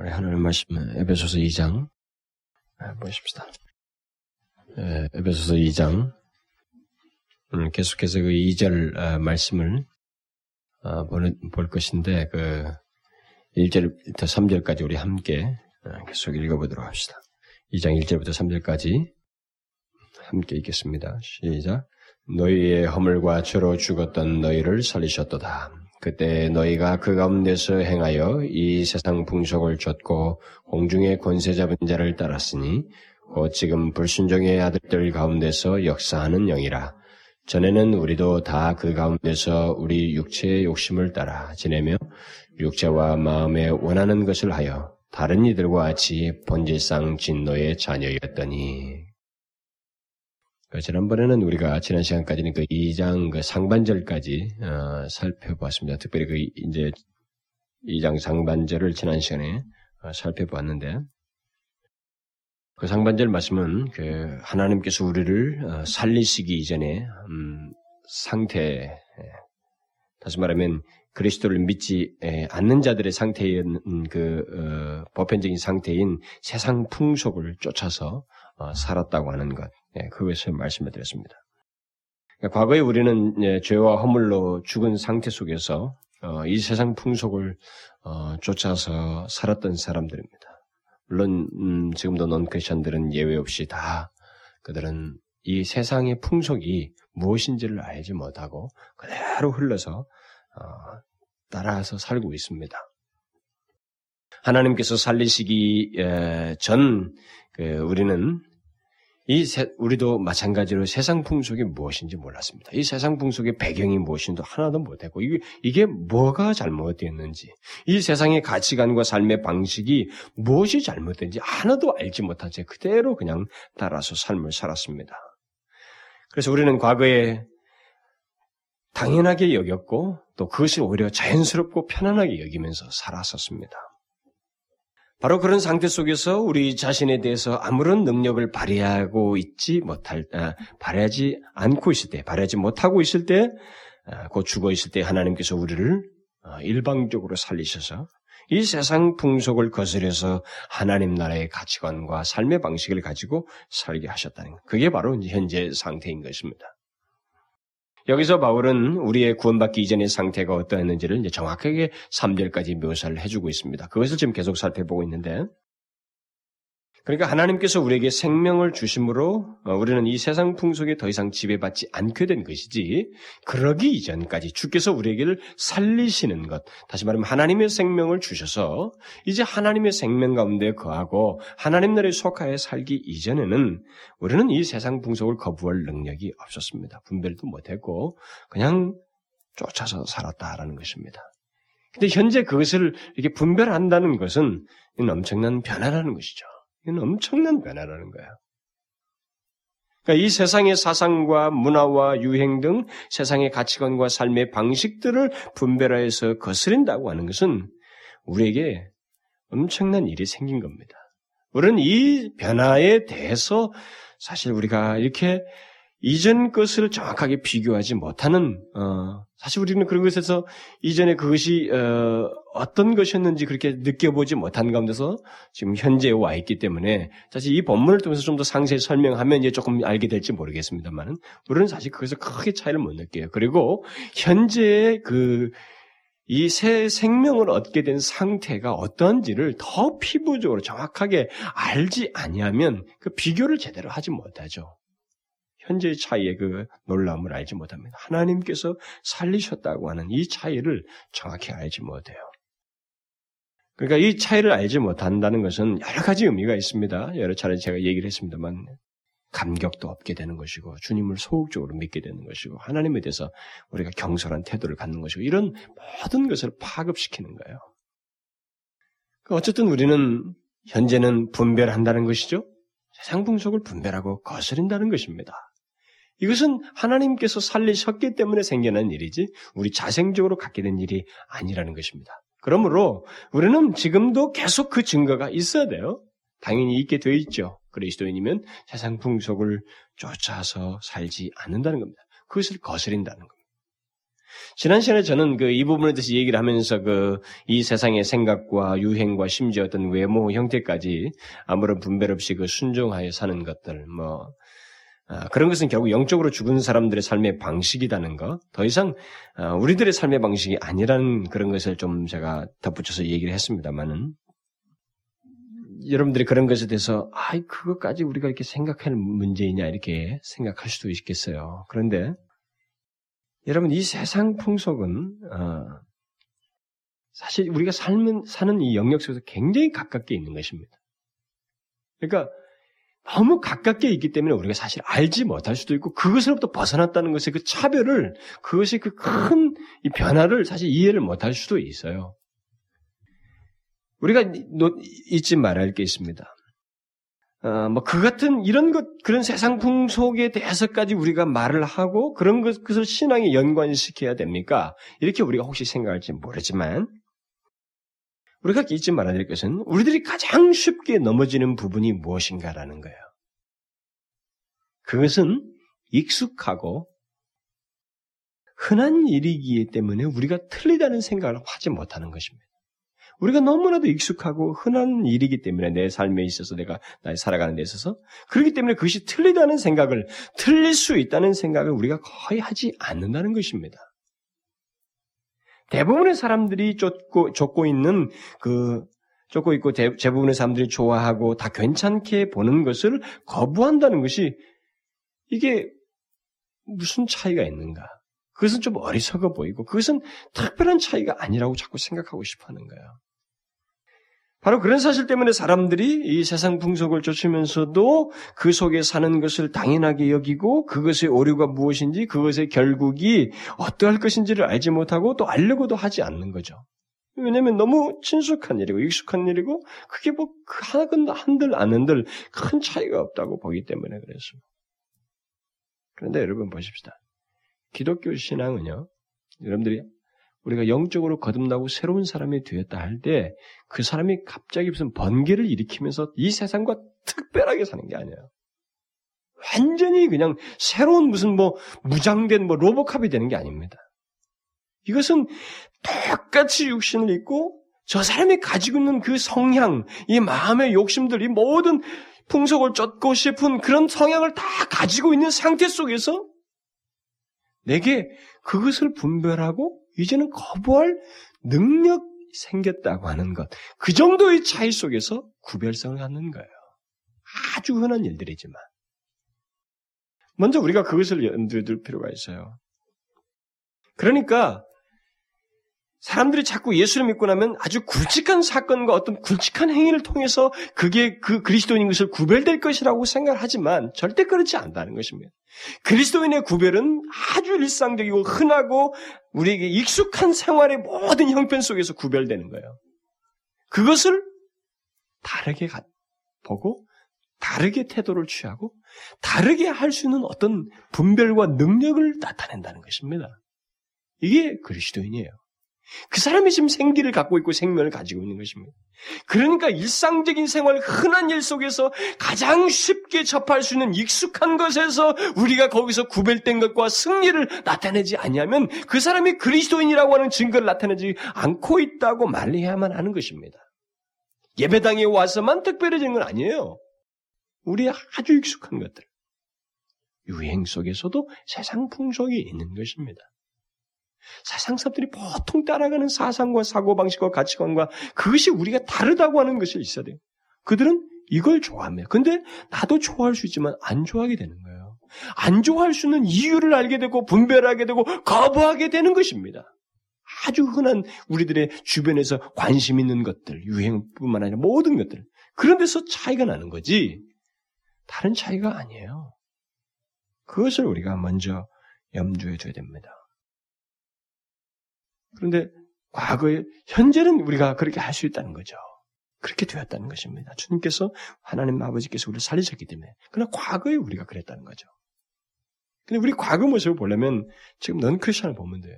우리 하나님 말씀 에베소서 2장 보십시다. 예, 에베소서 2장 음, 계속해서 그 2절 아, 말씀을 아, 볼 것인데 그 1절부터 3절까지 우리 함께 아, 계속 읽어보도록 합시다. 2장 1절부터 3절까지 함께 읽겠습니다. 시작. 너희의 허물과 죄로 죽었던 너희를 살리셨도다. 그때 너희가 그 가운데서 행하여 이 세상 풍속을 쫓고 공중의 권세 잡은 자를 따랐으니 곧 지금 불순종의 아들들 가운데서 역사하는 영이라. 전에는 우리도 다 그 가운데서 우리 육체의 욕심을 따라 지내며 육체와 마음에 원하는 것을 하여 다른 이들과 같이 본질상 진노의 자녀였더니 그 지난번에는 우리가 지난 시간까지는 그 2장 그 상반절까지 어, 살펴보았습니다. 특별히 그 이제 2장 상반절을 지난 시간에 어, 살펴보았는데 그 상반절 말씀은 그 하나님께서 우리를 어, 살리시기 이전에 음, 상태 예, 다시 말하면 그리스도를 믿지 예, 않는 자들의 상태인 그 어, 보편적인 상태인 세상 풍속을 쫓아서 어, 살았다고 하는 것 예, 그것을 말씀을 드렸습니다. 그러니까 과거에 우리는 예, 죄와 허물로 죽은 상태 속에서 어, 이 세상 풍속을 어, 쫓아서 살았던 사람들입니다. 물론 음, 지금도 논크리션들은 예외 없이 다 그들은 이 세상의 풍속이 무엇인지를 알지 못하고 그대로 흘러서 어, 따라서 살고 있습니다. 하나님께서 살리시기 전그 우리는 이 세, 우리도 마찬가지로 세상 풍속이 무엇인지 몰랐습니다. 이 세상 풍속의 배경이 무엇인지 하나도 못했고 이게, 이게 뭐가 잘못되었는지 이 세상의 가치관과 삶의 방식이 무엇이 잘못된지 하나도 알지 못한 채 그대로 그냥 따라서 삶을 살았습니다. 그래서 우리는 과거에 당연하게 여겼고 또 그것이 오히려 자연스럽고 편안하게 여기면서 살았었습니다. 바로 그런 상태 속에서 우리 자신에 대해서 아무런 능력을 발휘하고 있지 못할, 아, 발휘하지 않고 있을 때, 발휘하지 못하고 있을 때, 아, 곧 죽어 있을 때 하나님께서 우리를 아, 일방적으로 살리셔서 이 세상 풍속을 거스려서 하나님 나라의 가치관과 삶의 방식을 가지고 살게 하셨다는 것. 그게 바로 현재 상태인 것입니다. 여기서 바울은 우리의 구원받기 이전의 상태가 어떠했는지를 이제 정확하게 3절까지 묘사를 해주고 있습니다. 그것을 지금 계속 살펴보고 있는데, 그러니까 하나님께서 우리에게 생명을 주심으로 어, 우리는 이 세상 풍속에 더 이상 지배받지 않게 된 것이지 그러기 이전까지 주께서 우리에게를 살리시는 것 다시 말하면 하나님의 생명을 주셔서 이제 하나님의 생명 가운데 거하고 하나님 나라에 속하여 살기 이전에는 우리는 이 세상 풍속을 거부할 능력이 없었습니다. 분별도 못했고 그냥 쫓아서 살았다라는 것입니다. 근데 현재 그것을 이렇게 분별한다는 것은 엄청난 변화라는 것이죠. 이건 엄청난 변화라는 거야. 그러니까 이 세상의 사상과 문화와 유행 등 세상의 가치관과 삶의 방식들을 분별하여서 거스린다고 하는 것은 우리에게 엄청난 일이 생긴 겁니다. 우리는 이 변화에 대해서 사실 우리가 이렇게 이전 것을 정확하게 비교하지 못하는 어, 사실 우리는 그런 것에서 이전에 그것이 어, 떤 것이었는지 그렇게 느껴보지 못한 가운데서 지금 현재에 와 있기 때문에 사실 이 본문을 통해서 좀 더 상세히 설명하면 이제 조금 알게 될지 모르겠습니다만은 우리는 사실 그것을 크게 차이를 못 느껴요. 그리고 현재의 그 이 새 생명을 얻게 된 상태가 어떤지를 더 피부적으로 정확하게 알지 아니하면 그 비교를 제대로 하지 못하죠. 현재의 차이의 그 놀라움을 알지 못합니다. 하나님께서 살리셨다고 하는 이 차이를 정확히 알지 못해요. 그러니까 이 차이를 알지 못한다는 것은 여러 가지 의미가 있습니다. 여러 차례 제가 얘기를 했습니다만 감격도 없게 되는 것이고 주님을 소극적으로 믿게 되는 것이고 하나님에 대해서 우리가 경솔한 태도를 갖는 것이고 이런 모든 것을 파급시키는 거예요. 그러니까 어쨌든 우리는 현재는 분별한다는 것이죠. 세상 풍속을 분별하고 거스린다는 것입니다. 이것은 하나님께서 살리셨기 때문에 생겨난 일이지 우리 자생적으로 갖게 된 일이 아니라는 것입니다. 그러므로 우리는 지금도 계속 그 증거가 있어야 돼요. 당연히 있게 되어 있죠. 그리스도인이면 세상 풍속을 쫓아서 살지 않는다는 겁니다. 그것을 거스린다는 겁니다. 지난 시간에 저는 그 이 부분에 대해서 얘기를 하면서 그 이 세상의 생각과 유행과 심지어 어떤 외모 형태까지 아무런 분별 없이 그 순종하여 사는 것들 뭐 아, 그런 것은 결국 영적으로 죽은 사람들의 삶의 방식이라는 거, 더 이상 아, 우리들의 삶의 방식이 아니라는 그런 것을 좀 제가 덧붙여서 얘기를 했습니다만은 여러분들이 그런 것에 대해서 아, 그것까지 우리가 이렇게 생각할 문제이냐 이렇게 생각할 수도 있겠어요. 그런데 여러분 이 세상 풍속은 어, 사실 우리가 삶은 사는 이 영역 속에서 굉장히 가깝게 있는 것입니다. 그러니까 너무 가깝게 있기 때문에 우리가 사실 알지 못할 수도 있고 그것으로부터 벗어났다는 것의 그 차별을 그것이 그큰 변화를 사실 이해를 못할 수도 있어요. 우리가 잊지 말아야 할 게 있습니다. 어, 뭐그 같은 이런 것 그런 세상 풍속에 대해서까지 우리가 말을 하고 그런 것을 신앙에 연관시켜야 됩니까? 이렇게 우리가 혹시 생각할지 모르지만 우리가 잊지 말아야 될 것은 우리들이 가장 쉽게 넘어지는 부분이 무엇인가라는 거예요. 그것은 익숙하고 흔한 일이기 때문에 우리가 틀리다는 생각을 하지 못하는 것입니다. 우리가 너무나도 익숙하고 흔한 일이기 때문에 내 삶에 있어서 내가 나 살아가는 데 있어서 그렇기 때문에 그것이 틀리다는 생각을 틀릴 수 있다는 생각을 우리가 거의 하지 않는다는 것입니다. 대부분의 사람들이 쫓고, 쫓고 있는 그, 쫓고 있고 대, 부분의 사람들이 좋아하고 다 괜찮게 보는 것을 거부한다는 것이 이게 무슨 차이가 있는가? 그것은 좀 어리석어 보이고 그것은 특별한 차이가 아니라고 자꾸 생각하고 싶어 하는 거예요. 바로 그런 사실 때문에 사람들이 이 세상 풍속을 쫓으면서도 그 속에 사는 것을 당연하게 여기고 그것의 오류가 무엇인지 그것의 결국이 어떠할 것인지를 알지 못하고 또 알려고도 하지 않는 거죠. 왜냐하면 너무 친숙한 일이고 익숙한 일이고 그게 뭐그 하나건 한들 안 한들 큰 차이가 없다고 보기 때문에 그랬습니다. 그런데 여러분 보십시다. 기독교 신앙은요. 여러분들이 우리가 영적으로 거듭나고 새로운 사람이 되었다 할 때 그 사람이 갑자기 무슨 번개를 일으키면서 이 세상과 특별하게 사는 게 아니에요. 완전히 그냥 새로운 무슨 뭐 무장된 뭐 로보캅이 되는 게 아닙니다. 이것은 똑같이 육신을 입고 저 사람이 가지고 있는 그 성향, 이 마음의 욕심들, 이 모든 풍속을 쫓고 싶은 그런 성향을 다 가지고 있는 상태 속에서 내게 그것을 분별하고 이제는 거부할 능력이 생겼다고 하는 것. 그 정도의 차이 속에서 구별성을 갖는 거예요. 아주 흔한 일들이지만. 먼저 우리가 그것을 염두에 둘 필요가 있어요. 그러니까 사람들이 자꾸 예수를 믿고 나면 아주 굵직한 사건과 어떤 굵직한 행위를 통해서 그게 그 그리스도인인 것을 구별될 것이라고 생각을 하지만 절대 그렇지 않다는 것입니다. 그리스도인의 구별은 아주 일상적이고 흔하고 우리에게 익숙한 생활의 모든 형편 속에서 구별되는 거예요. 그것을 다르게 보고 다르게 태도를 취하고 다르게 할 수 있는 어떤 분별과 능력을 나타낸다는 것입니다. 이게 그리스도인이에요. 그 사람이 지금 생기를 갖고 있고 생명을 가지고 있는 것입니다. 그러니까 일상적인 생활, 흔한 일 속에서 가장 쉽게 접할 수 있는 익숙한 것에서 우리가 거기서 구별된 것과 승리를 나타내지 아니하면 그 사람이 그리스도인이라고 하는 증거를 나타내지 않고 있다고 말해야만 하는 것입니다. 예배당에 와서만 특별해진 건 아니에요. 우리 아주 익숙한 것들. 유행 속에서도 세상 풍속이 있는 것입니다. 세상 사람들이 보통 따라가는 사상과 사고방식과 가치관과 그것이 우리가 다르다고 하는 것이 있어야 돼요. 그들은 이걸 좋아합니다. 근데 나도 좋아할 수 있지만 안 좋아하게 되는 거예요. 안 좋아할 수 있는 이유를 알게 되고 분별하게 되고 거부하게 되는 것입니다. 아주 흔한 우리들의 주변에서 관심 있는 것들, 유행뿐만 아니라 모든 것들. 그런 데서 차이가 나는 거지. 다른 차이가 아니에요. 그것을 우리가 먼저 염두에 둬야 됩니다. 그런데 과거에, 현재는 우리가 그렇게 할 수 있다는 거죠. 그렇게 되었다는 것입니다. 주님께서, 하나님 아버지께서 우리를 살리셨기 때문에. 그러나 과거에 우리가 그랬다는 거죠. 근데 우리 과거 모습을 보려면 지금 넌 크리스천을 보면 돼요.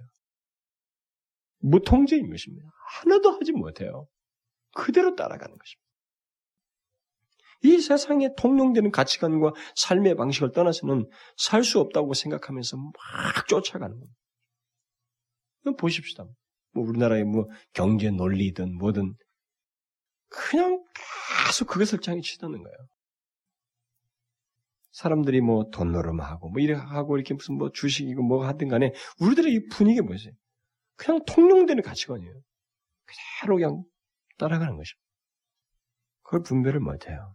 무통제인 것입니다. 하나도 하지 못해요. 그대로 따라가는 것입니다. 이 세상에 통용되는 가치관과 삶의 방식을 떠나서는 살 수 없다고 생각하면서 막 쫓아가는 겁니다. 보십시다. 뭐 우리나라의 뭐 경제 논리든 뭐든 그냥 계속 그것을 장에 치닫는 거예요. 사람들이 뭐 돈 노름하고 뭐 이래 하고 이렇게 무슨 뭐 주식이고 뭐 하든 간에 우리들의 이 분위기 뭐지? 그냥 통용되는 가치관이에요. 그대로 그냥 따라가는 것입니다. 그걸 분별을 못해요.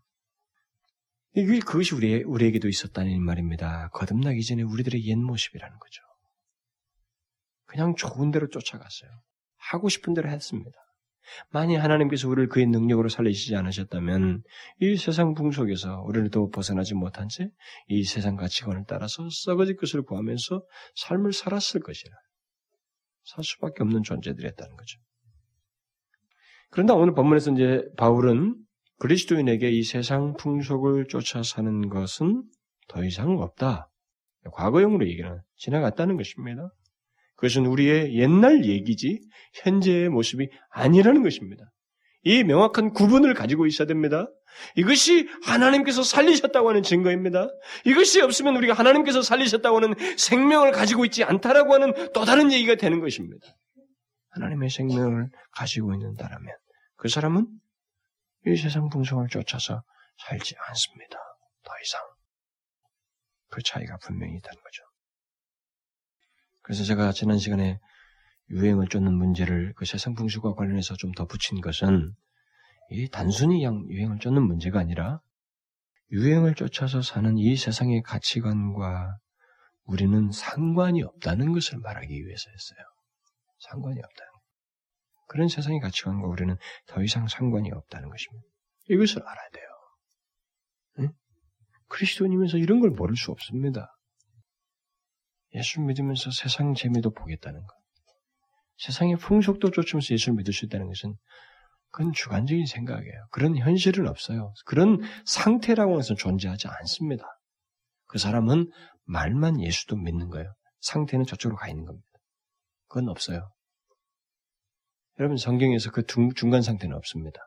그것이 우리 우리에게도 있었다는 말입니다. 거듭나기 전에 우리들의 옛 모습이라는 거죠. 그냥 좋은 대로 쫓아갔어요. 하고 싶은 대로 했습니다. 만약 하나님께서 우리를 그의 능력으로 살리시지 않으셨다면 이 세상 풍속에서 우리를 또 벗어나지 못한 채 이 세상 가치관을 따라서 썩어질 것을 구하면서 삶을 살았을 것이라. 살 수밖에 없는 존재들이었다는 거죠. 그런데 오늘 본문에서 이제 바울은 그리스도인에게 이 세상 풍속을 쫓아 사는 것은 더 이상 없다. 과거형으로 얘기는 지나갔다는 것입니다. 그것은 우리의 옛날 얘기지 현재의 모습이 아니라는 것입니다. 이 명확한 구분을 가지고 있어야 됩니다. 이것이 하나님께서 살리셨다고 하는 증거입니다. 이것이 없으면 우리가 하나님께서 살리셨다고 하는 생명을 가지고 있지 않다라고 하는 또 다른 얘기가 되는 것입니다. 하나님의 생명을 가지고 있는다라면 그 사람은 이 세상 풍성을 쫓아서 살지 않습니다. 더 이상. 그 차이가 분명히 있다는 거죠. 그래서 제가 지난 시간에 유행을 쫓는 문제를 그 세상 풍수과 관련해서 좀 덧붙인 것은 이 단순히 양 유행을 쫓는 문제가 아니라 유행을 쫓아서 사는 이 세상의 가치관과 우리는 상관이 없다는 것을 말하기 위해서였어요. 상관이 없다. 그런 세상의 가치관과 우리는 더 이상 상관이 없다는 것입니다. 이것을 알아야 돼요. 응? 그리스도님에서 이런 걸 모를 수 없습니다. 예수 믿으면서 세상 재미도 보겠다는 것. 세상의 풍속도 쫓으면서 예수를 믿을 수 있다는 것은 그건 주관적인 생각이에요. 그런 현실은 없어요. 그런 상태라고 해서 존재하지 않습니다. 그 사람은 말만 예수도 믿는 거예요. 상태는 저쪽으로 가 있는 겁니다. 그건 없어요. 여러분 성경에서 그 중간 상태는 없습니다.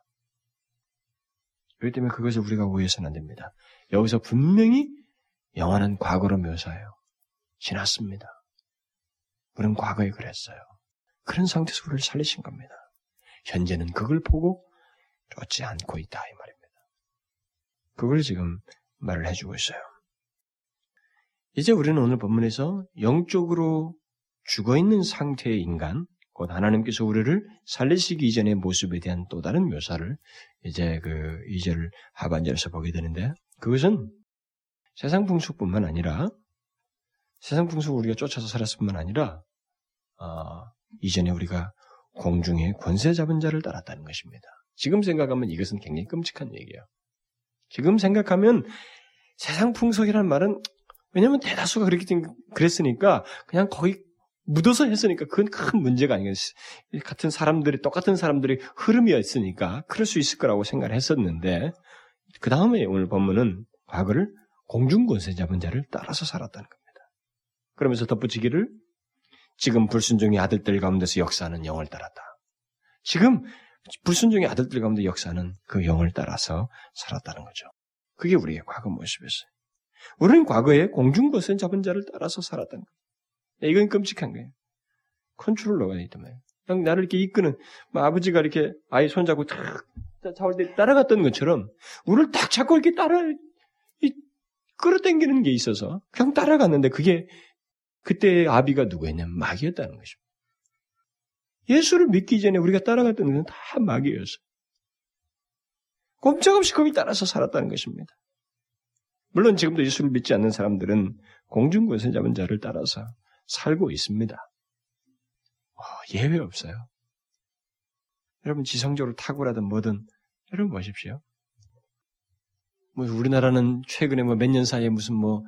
그렇기 때문에 그것을 우리가 오해해서는 안 됩니다. 여기서 분명히 영원한 과거로 묘사해요. 지났습니다. 우리는 과거에 그랬어요. 그런 상태에서 우리를 살리신 겁니다. 현재는 그걸 보고 쫓지 않고 있다 이 말입니다. 그걸 지금 말을 해주고 있어요. 이제 우리는 오늘 본문에서 영적으로 죽어 있는 상태의 인간, 곧 하나님께서 우리를 살리시기 이전의 모습에 대한 또 다른 묘사를 이제 그 2절 하반절에서 보게 되는데 그것은 세상 풍속뿐만 아니라 세상 풍속을 우리가 쫓아서 살았을 뿐만 아니라 어, 이전에 우리가 공중에 권세 잡은 자를 따랐다는 것입니다. 지금 생각하면 이것은 굉장히 끔찍한 얘기예요. 지금 생각하면 세상 풍속이라는 말은 왜냐하면 대다수가 그렇게 그랬으니까 그냥 거의 묻어서 했으니까 그건 큰 문제가 아니겠 같은 사람들이 똑같은 사람들이 흐름이었으니까 그럴 수 있을 거라고 생각을 했었는데 그 다음에 오늘 본문은 과거를 공중권세 잡은 자를 따라서 살았다는 겁니다. 그러면서 덧붙이기를 지금 불순종의 아들들 가운데서 역사하는 영을 따랐다. 지금 불순종의 아들들 가운데 역사는 그 영을 따라서 살았다는 거죠. 그게 우리의 과거 모습이었어요. 우리는 과거에 공중권세 잡은 자를 따라서 살았다는 거예요. 네, 이건 끔찍한 거예요. 컨트롤러가 말이에요. 그냥 나를 이렇게 이끄는, 뭐 아버지가 이렇게 아이 손잡고 탁 잡을 때 따라갔던 것처럼, 우리를 딱 잡고 이렇게 따라, 이, 끌어당기는 게 있어서, 그냥 따라갔는데 그게, 그때의 아비가 누구였냐면 마귀였다는 것입니다. 예수를 믿기 전에 우리가 따라갔던 것은 다 마귀였어요. 꼼짝없이 거기 따라서 살았다는 것입니다. 물론 지금도 예수를 믿지 않는 사람들은 공중권세 잡은 자를 따라서 살고 있습니다. 어, 예외 없어요. 여러분 지성적으로 탁월하든 뭐든 여러분 보십시오. 뭐 우리나라는 최근에 뭐 몇 년 사이에 무슨 뭐,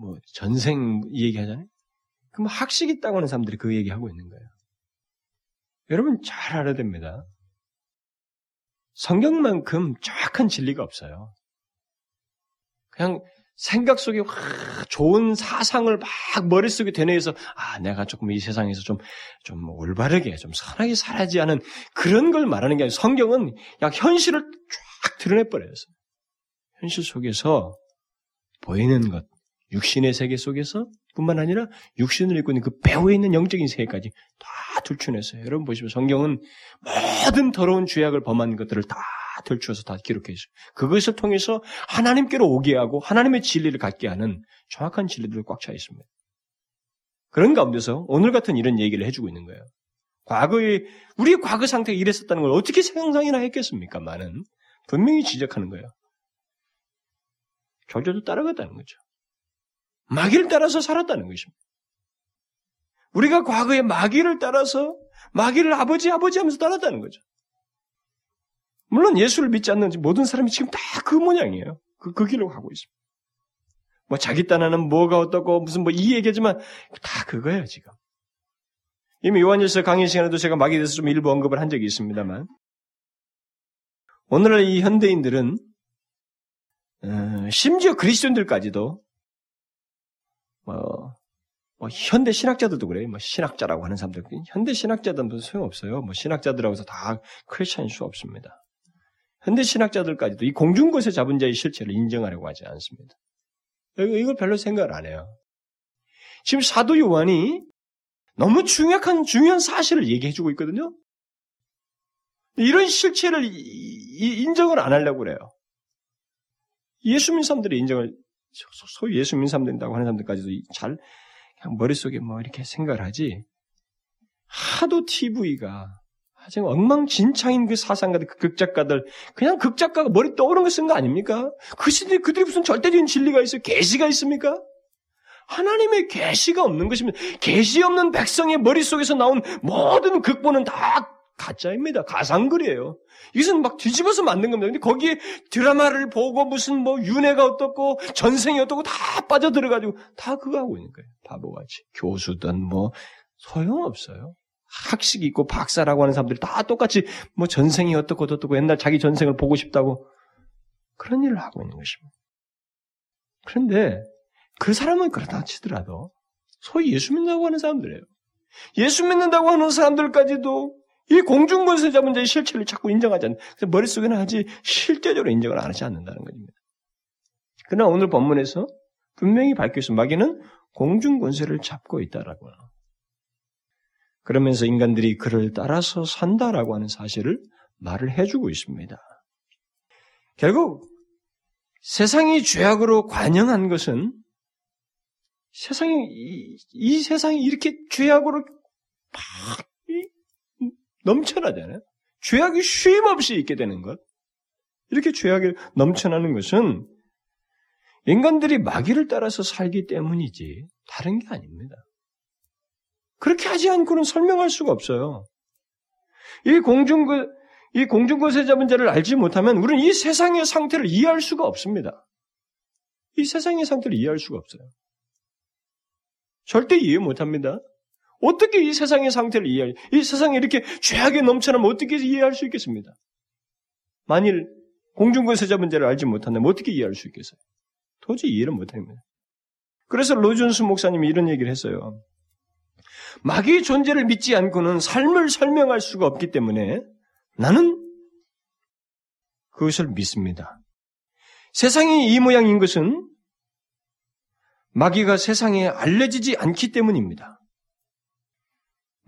뭐 전생 얘기하잖아요. 그럼 학식 있다고 하는 사람들이 그 얘기하고 있는 거예요. 여러분 잘 알아야 됩니다. 성경만큼 정확한 진리가 없어요. 그냥 생각 속에 확 좋은 사상을 막 머릿속에 되뇌어서 아 내가 조금 이 세상에서 좀좀 올바르게 좀 선하게 살아야지 하는 그런 걸 말하는 게 아니라 성경은 약 현실을 쫙 드러내 버려요. 현실 속에서 보이는 것, 육신의 세계 속에서 뿐만 아니라 육신을 입고 있는 그 배후에 있는 영적인 세계까지 다 들추냈어요. 여러분 보시면 성경은 모든 더러운 죄악을 범한 것들을 다 들추어서 다 기록해 있어요. 그것을 통해서 하나님께로 오게 하고 하나님의 진리를 갖게 하는 정확한 진리들이 꽉차 있습니다. 그런 가운데서 오늘 같은 이런 얘기를 해주고 있는 거예요. 과거에 우리의 과거 상태가 이랬었다는 걸 어떻게 상상이나 했겠습니까? 많은 분명히 지적하는 거예요. 조조도 따라갔다는 거죠. 마귀를 따라서 살았다는 것입니다. 우리가 과거에 마귀를 따라서 마귀를 아버지 아버지 하면서 따랐다는 거죠. 물론 예수를 믿지 않는 모든 사람이 지금 다 그 모양이에요. 그, 그 길로 가고 있습니다. 뭐 자기 딴에는 뭐가 어떻고 무슨 뭐 이 얘기지만 다 그거예요 지금. 이미 요한일서 강의 시간에도 제가 마귀에 대해서 좀 일부 언급을 한 적이 있습니다만 오늘날 이 현대인들은 어, 심지어 그리스도인들까지도 뭐, 뭐 현대 신학자들도 그래요. 뭐 신학자라고 하는 사람들 현대 신학자들은 소용없어요. 뭐 신학자들하고 해서 다 크리스천일 수 없습니다. 현대 신학자들까지도 이 공중것에 잡은 자의 실체를 인정하려고 하지 않습니다. 이걸 별로 생각을 안 해요. 지금 사도 요한이 너무 중요한 중요한 사실을 얘기해주고 있거든요. 이런 실체를 인정을 안 하려고 그래요. 예수 믿는 사람들이 인정을 소위 예수 믿는 사람들이라고 하는 사람들까지도 잘 그냥 머릿속에 뭐 이렇게 생각을 하지. 하도 TV가 지금 엉망진창인 그 사상가, 그 극작가들, 그냥 극작가가 머리 떠오르는 거 쓴 거 아닙니까? 그 시대 그들이 무슨 절대적인 진리가 있어요? 계시가 있습니까? 하나님의 계시가 없는 것입니다. 계시 없는 백성의 머릿속에서 나온 모든 극보는 다 가짜입니다. 가상글이에요. 이것은 막 뒤집어서 만든 겁니다. 근데 거기에 드라마를 보고 무슨 뭐 윤회가 어떻고 전생이 어떻고 다 빠져들어가지고 다 그거 하고 있는 거예요. 바보같이. 교수든 뭐 소용없어요. 학식 있고 박사라고 하는 사람들이 다 똑같이 뭐 전생이 어떻고 어떻고 옛날 자기 전생을 보고 싶다고 그런 일을 하고 있는 것입니다. 그런데 그 사람은 그렇다 치더라도 소위 예수 믿는다고 하는 사람들이에요. 예수 믿는다고 하는 사람들까지도 이 잡은 자의 실체를 자꾸 인정하지 않는, 머릿속에는 하지 실제적으로 인정을 안 하지 않는다는 것입니다. 그러나 오늘 본문에서 분명히 밝혀 있습니다. 마귀는 공중권세를 잡고 있다라고. 그러면서 인간들이 그를 따라서 산다라고 하는 사실을 말을 해주고 있습니다. 결국 세상이 죄악으로 관영한 것은 세상이 이, 이 세상이 이렇게 죄악으로 막 넘쳐나잖아요. 죄악이 쉼 없이 있게 되는 것. 이렇게 죄악이 넘쳐나는 것은 인간들이 마귀를 따라서 살기 때문이지 다른 게 아닙니다. 그렇게 하지 않고는 설명할 수가 없어요. 이 공중거, 이 공중거세 잡은 자를 알지 못하면 우리는 이 세상의 상태를 이해할 수가 없습니다. 이 세상의 상태를 이해할 수가 없어요. 절대 이해 못 합니다. 어떻게 이 세상의 상태를 이해할, 이 세상에 이렇게 죄악에 넘쳐나면 어떻게 이해할 수 있겠습니다? 만일 공중권세자 문제를 알지 못한다면 어떻게 이해할 수 있겠어요? 도저히 이해를 못합니다. 그래서 로준스 목사님이 이런 얘기를 했어요. 마귀의 존재를 믿지 않고는 삶을 설명할 수가 없기 때문에 나는 그것을 믿습니다. 세상이 이 모양인 것은 마귀가 세상에 알려지지 않기 때문입니다.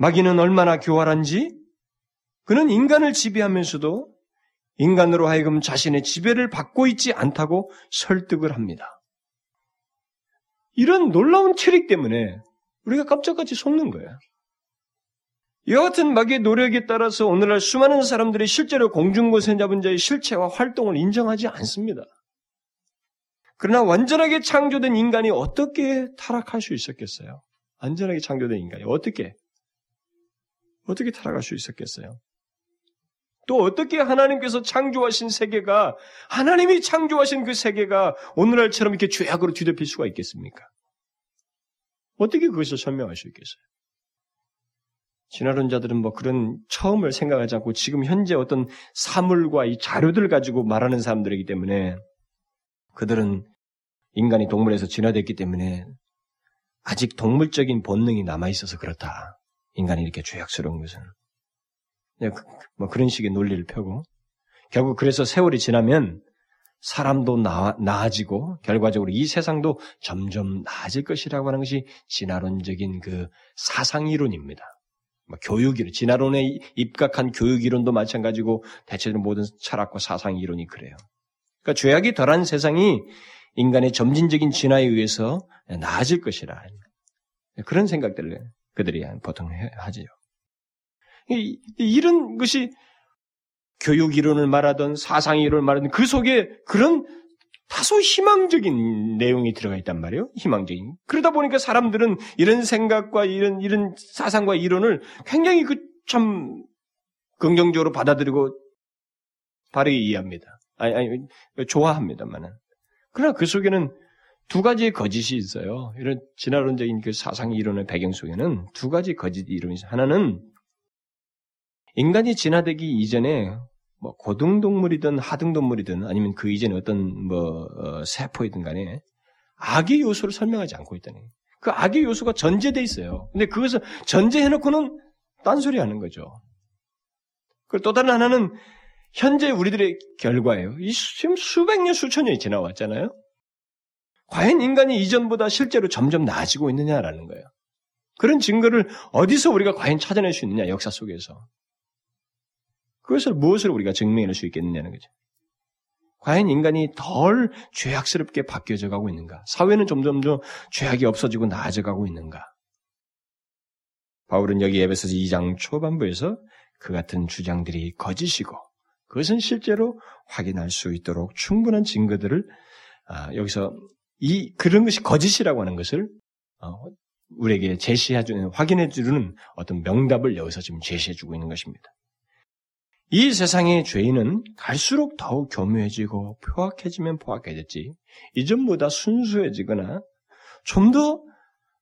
마귀는 얼마나 교활한지 그는 인간을 지배하면서도 인간으로 하여금 자신의 지배를 받고 있지 않다고 설득을 합니다. 이런 놀라운 트릭 때문에 우리가 감쪽같이 속는 거예요. 이와 같은 마귀의 노력에 따라서 오늘날 수많은 사람들이 실제로 공중권세 잡은 자의 실체와 활동을 인정하지 않습니다. 그러나 완전하게 창조된 인간이 어떻게 타락할 수 있었겠어요? 완전하게 창조된 인간이 어떻게? 어떻게 타락할 수 있었겠어요? 또 어떻게 하나님께서 창조하신 세계가 하나님이 창조하신 그 세계가 오늘날처럼 이렇게 죄악으로 뒤덮일 수가 있겠습니까? 어떻게 그것을 설명할 수 있겠어요? 진화론자들은 뭐 그런 처음을 생각하지 않고 지금 현재 어떤 사물과 이 자료들을 가지고 말하는 사람들이기 때문에 그들은 인간이 동물에서 진화됐기 때문에 아직 동물적인 본능이 남아 있어서 그렇다. 인간이 이렇게 죄악스러운 것은. 네, 그, 뭐 그런 식의 논리를 펴고 결국 그래서 세월이 지나면 사람도 나, 나아지고 결과적으로 이 세상도 점점 나아질 것이라고 하는 것이 진화론적인 그 사상 이론입니다. 뭐 교육 이론, 진화론에 입각한 교육 이론도 마찬가지고 대체적으로 모든 철학과 사상 이론이 그래요. 그러니까 죄악이 덜한 세상이 인간의 점진적인 진화에 의해서 나아질 것이라 그런 생각들을 그들이 보통 하지요. 이런 것이 교육 이론을 말하던 사상 이론을 말하던 그 속에 그런 다소 희망적인 내용이 들어가 있단 말이에요. 희망적인. 그러다 보니까 사람들은 이런 생각과 이런 이런 사상과 이론을 굉장히 그 참 긍정적으로 받아들이고 바르게 이해합니다. 아니 아니 좋아합니다만은. 그러나 그 속에는 두 가지의 거짓이 있어요. 이런 진화론적인 그 사상 이론의 배경 속에는 두 가지 거짓 이론이 있어요. 하나는 인간이 진화되기 이전에 뭐 고등동물이든 하등동물이든 아니면 그 이전에 어떤 뭐 어, 세포이든 간에 악의 요소를 설명하지 않고 거예요. 그 악의 요소가 전제돼 있어요. 근데 그것을 전제해놓고는 딴소리 하는 거죠. 그리고 또 다른 하나는 현재 우리들의 결과예요. 이 지금 수백 년, 수천 년이 지나왔잖아요. 과연 인간이 이전보다 실제로 점점 나아지고 있느냐라는 거예요. 그런 증거를 어디서 우리가 과연 찾아낼 수 있느냐, 역사 속에서. 그것을 무엇을 우리가 증명할 수 있겠느냐는 거죠. 과연 인간이 덜 죄악스럽게 바뀌어져 가고 있는가? 사회는 점점 더 죄악이 없어지고 나아져 가고 있는가? 바울은 여기 에베소서 2장 초반부에서 그 같은 주장들이 거짓이고 그것은 실제로 확인할 수 있도록 충분한 증거들을 아, 여기서 이 그런 것이 거짓이라고 하는 것을 어, 우리에게 제시해주는 확인해주는 어떤 명답을 여기서 지금 제시해주고 있는 것입니다. 이 세상의 죄인은 갈수록 더욱 교묘해지고 포악해지면 포악해졌지 이전보다 순수해지거나 좀더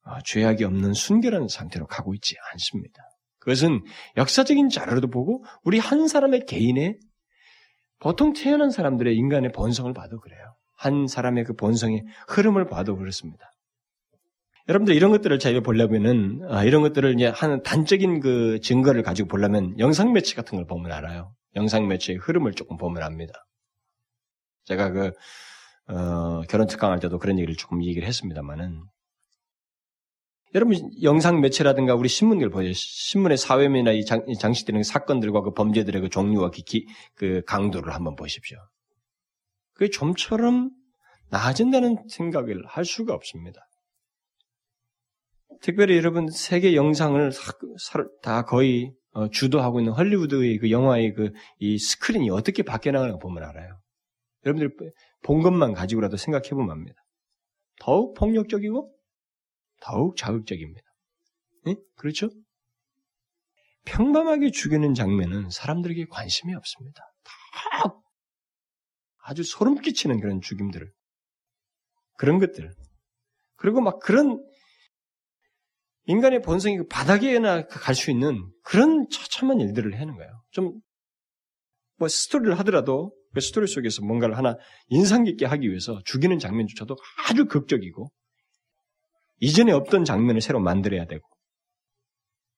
어, 죄악이 없는 순결한 상태로 가고 있지 않습니다. 그것은 역사적인 자료로도 보고 우리 한 사람의 개인의 보통 태어난 사람들의 인간의 본성을 봐도 그래요. 한 사람의 그 본성의 흐름을 봐도 그렇습니다. 여러분들 이런 것들을 자기가 보려면은 아, 이런 것들을 이제 하는 단적인 그 증거를 가지고 보려면 영상 매체 같은 걸 보면 알아요. 영상 매체의 흐름을 조금 보면 압니다. 제가 그 어, 결혼 특강할 때도 그런 얘기를 조금 얘기를 했습니다만은 여러분 영상 매체라든가 우리 신문을 보세요. 신문의 사회면이나 이 장, 장식되는 사건들과 그 범죄들의 그 종류와 기, 그 강도를 한번 보십시오. 그게 좀처럼 나아진다는 생각을 할 수가 없습니다. 특별히 여러분 세계 영상을 다 거의 어, 주도하고 있는 헐리우드의 그 영화의 그 이 스크린이 어떻게 바뀌어 나가는 가 보면 알아요. 여러분들 본 것만 가지고라도 생각해 보면 압니다. 더욱 폭력적이고 더욱 자극적입니다. 네? 그렇죠? 평범하게 죽이는 장면은 사람들에게 관심이 없습니다. 다 아주 소름 끼치는 그런 죽임들을 그런 것들 그리고 막 그런 인간의 본성이 그 바닥에나 갈 수 있는 그런 처참한 일들을 하는 거예요. 좀, 뭐, 스토리를 하더라도 그 스토리 속에서 뭔가를 하나 인상 깊게 하기 위해서 죽이는 장면조차도 아주 극적이고, 이전에 없던 장면을 새로 만들어야 되고,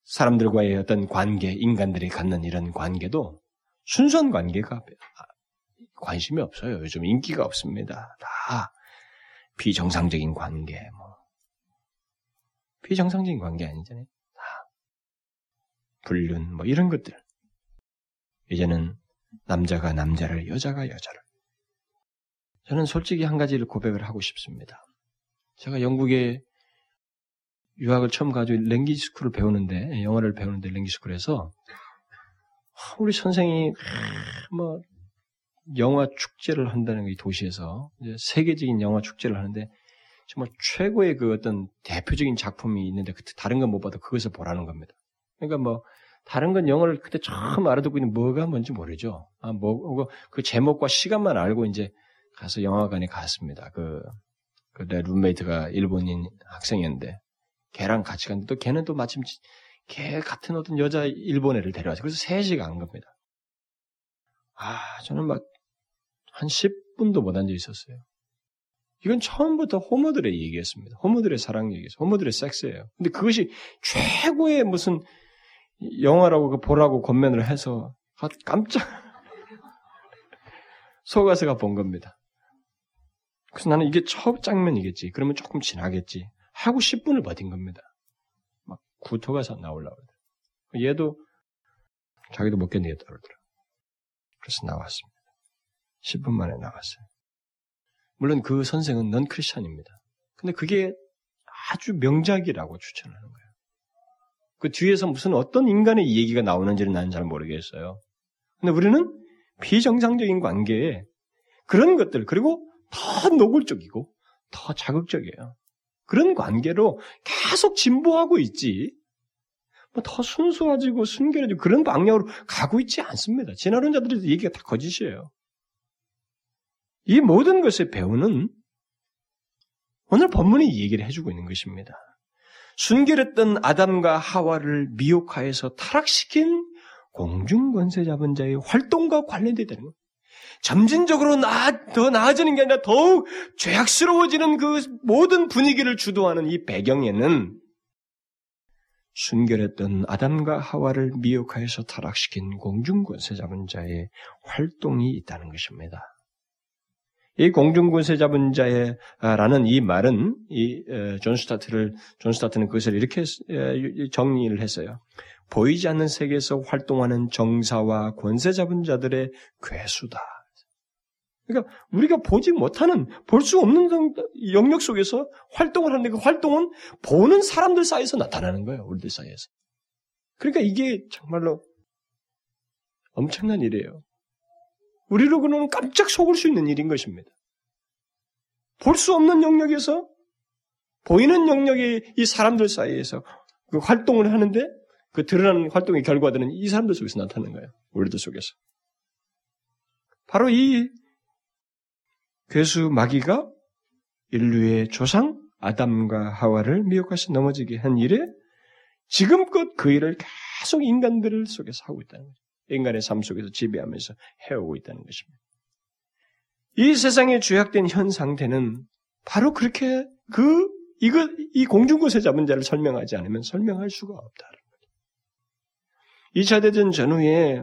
사람들과의 어떤 관계, 인간들이 갖는 이런 관계도 순수한 관계가 관심이 없어요. 요즘 인기가 없습니다. 다 비정상적인 관계, 뭐, 비정상적인 관계 아니잖아요. 다. 불륜, 뭐 이런 것들. 이제는 남자가 남자를, 여자가 여자를. 저는 솔직히 한 가지를 고백을 하고 싶습니다. 제가 영국에 유학을 처음 가지고 랭기스쿨을 배우는데, 영어를 배우는데 랭기스쿨에서 우리 선생이 뭐 영화 축제를 한다는 이 도시에서 세계적인 영화 축제를 하는데 정말 최고의 그 어떤 대표적인 작품이 있는데 그 다른 건 못 봐도 그것을 보라는 겁니다. 그러니까 뭐 다른 건 영어를 그때 처음 알아듣고 있는 뭐가 뭔지 모르죠. 아, 뭐, 그 제목과 시간만 알고 이제 가서 영화관에 갔습니다. 그, 그내 룸메이트가 일본인 학생이었는데 걔랑 같이 갔는데 또 걔는 또 마침 걔 같은 어떤 여자 일본 애를 데려와서 그래서 3시간 간 겁니다. 아, 저는 막 한 10분도 못 앉아 있었어요. 이건 처음부터 호모들의 얘기였습니다. 호모들의 사랑 얘기였어요. 호모들의 섹스예요. 근데 그것이 최고의 무슨 영화라고 그 보라고 권면을 해서 깜짝 속아서가 본 겁니다. 그래서 나는 이게 첫 장면이겠지. 그러면 조금 지나겠지. 하고 10분을 버틴 겁니다. 막 구토가 나올라고 그러더라. 얘도 자기도 못 견디겠다 그러더라. 그래서 나왔습니다. 10분 만에 나왔어요. 물론 그 선생은 넌 크리스천입니다. 근데 그게 아주 명작이라고 추천하는 거예요. 그 뒤에서 무슨 어떤 인간의 얘기가 나오는지는 나는 잘 모르겠어요. 근데 우리는 비정상적인 관계에 그런 것들, 그리고 더 노골적이고 더 자극적이에요. 그런 관계로 계속 진보하고 있지. 뭐 더 순수해지고 순결해지고 그런 방향으로 가고 있지 않습니다. 지나는 자들의 얘기가 다 거짓이에요. 이 모든 것의 배우는 오늘 본문이 얘기를 해주고 있는 것입니다. 순결했던 아담과 하와를 미혹하여서 타락시킨 공중권세 잡은 자의 활동과 관련되다는 것. 점진적으로 나, 더 나아지는 게 아니라 더욱 죄악스러워지는 그 모든 분위기를 주도하는 이 배경에는 순결했던 아담과 하와를 미혹하여서 타락시킨 공중권세 잡은 자의 활동이 있다는 것입니다. 이 공중권세 잡은 자의라는 이 말은 이 존 스토트를 존 스토트는 그것을 이렇게 정리를 했어요. 보이지 않는 세계에서 활동하는 정사와 권세 잡은 자들의 괴수다. 그러니까 우리가 보지 못하는 볼 수 없는 영역 속에서 활동을 하는데 그 활동은 보는 사람들 사이에서 나타나는 거예요. 우리들 사이에서. 그러니까 이게 정말로 엄청난 일이에요. 우리로는 깜짝 속을 수 있는 일인 것입니다. 볼 수 없는 영역에서 보이는 영역의 이 사람들 사이에서 그 활동을 하는데 그 드러나는 활동의 결과들은 이 사람들 속에서 나타나는 거예요. 우리들 속에서. 바로 이 괴수 마귀가 인류의 조상 아담과 하와를 미혹해서 넘어지게 한 일에 지금껏 그 일을 계속 인간들 속에서 하고 있다는 거죠. 인간의 삶 속에서 지배하면서 해오고 있다는 것입니다. 이 세상에 죄악된 현 상태는 바로 그렇게 그 이거 이 공중곳에 잡은 자를 설명하지 않으면 설명할 수가 거죠. 2차 대전 전후에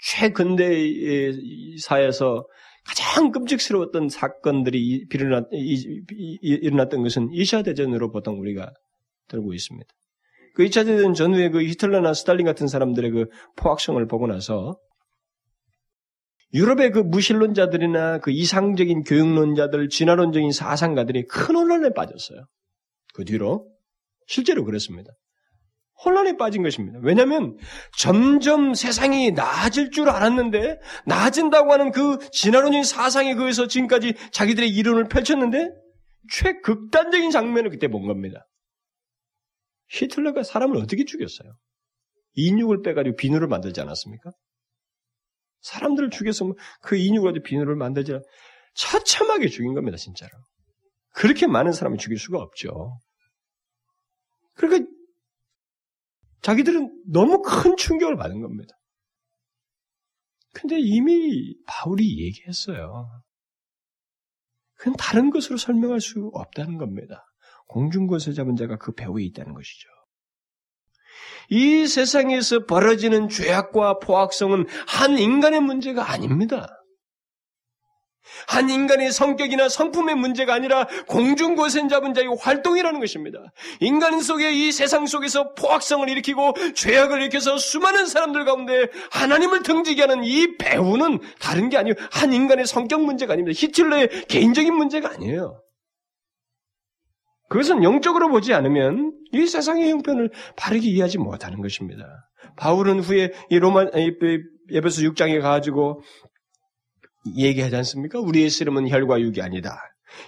최근대 사에서 가장 끔찍스러웠던 사건들이 일어났던 것은 2차 대전으로 보통 우리가 들고 있습니다. 그 2차 대전 전후에 그 히틀러나 스탈린 같은 사람들의 그 포악성을 보고 나서 유럽의 그 무신론자들이나 그 이상적인 교육론자들, 진화론적인 사상가들이 큰 혼란에 빠졌어요. 그 뒤로 실제로 그렇습니다. 혼란에 빠진 것입니다. 왜냐하면 점점 세상이 나아질 줄 알았는데 나아진다고 하는 그 진화론적인 사상에 그에서 지금까지 자기들의 이론을 펼쳤는데 최극단적인 장면을 그때 본 겁니다. 히틀러가 사람을 어떻게 죽였어요? 인육을 빼가지고 비누를 만들지 않았습니까? 사람들을 죽여서 그 인육을 가지고 비누를 만들지 않 처참하게 죽인 겁니다, 진짜로. 그렇게 많은 사람을 죽일 수가 없죠. 그러니까 자기들은 너무 큰 충격을 받은 겁니다. 근데 이미 바울이 얘기했어요. 그건 다른 것으로 설명할 수 없다는 겁니다. 공중권세 잡은 자가 그 배후에 있다는 것이죠. 이 세상에서 벌어지는 죄악과 포악성은 한 인간의 문제가 아닙니다. 한 인간의 성격이나 성품의 문제가 아니라 공중고센 잡은 자의 활동이라는 것입니다. 인간 속의 이 세상 속에서 포악성을 일으키고 죄악을 일으켜서 수많은 사람들 가운데 하나님을 등지게 하는 이 배후는 다른 게 아니에요. 한 인간의 성격 문제가 아닙니다. 히틀러의 개인적인 문제가 아니에요. 그것은 영적으로 보지 않으면 이 세상의 형편을 바르게 이해하지 못하는 것입니다. 바울은 후에 이 로마 에베소 6장에 가가지고 얘기하지 않습니까? 우리의 씨름은 혈과 육이 아니다.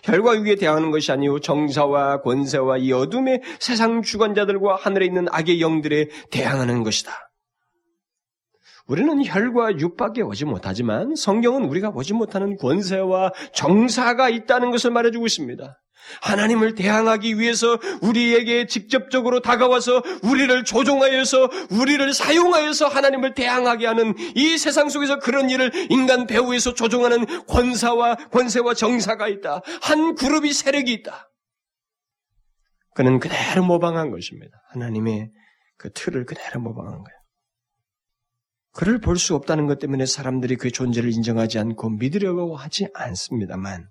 혈과 육에 대항하는 것이 아니요 정사와 권세와 이 어둠의 세상 주관자들과 하늘에 있는 악의 영들에 대항하는 것이다. 우리는 혈과 육밖에 오지 못하지만 성경은 우리가 보지 못하는 권세와 정사가 있다는 것을 말해주고 있습니다. 하나님을 대항하기 위해서 우리에게 직접적으로 다가와서 우리를 조종하여서 우리를 사용하여서 하나님을 대항하게 하는 이 세상 속에서 그런 일을 인간 배후에서 조종하는 권사와 권세와 정사가 있다. 한 그룹이 세력이 있다. 그는 그대로 모방한 것입니다. 하나님의 그 틀을 그대로 모방한 거예요. 그를 볼 수 없다는 것 때문에 사람들이 그 존재를 인정하지 않고 믿으려고 하지 않습니다만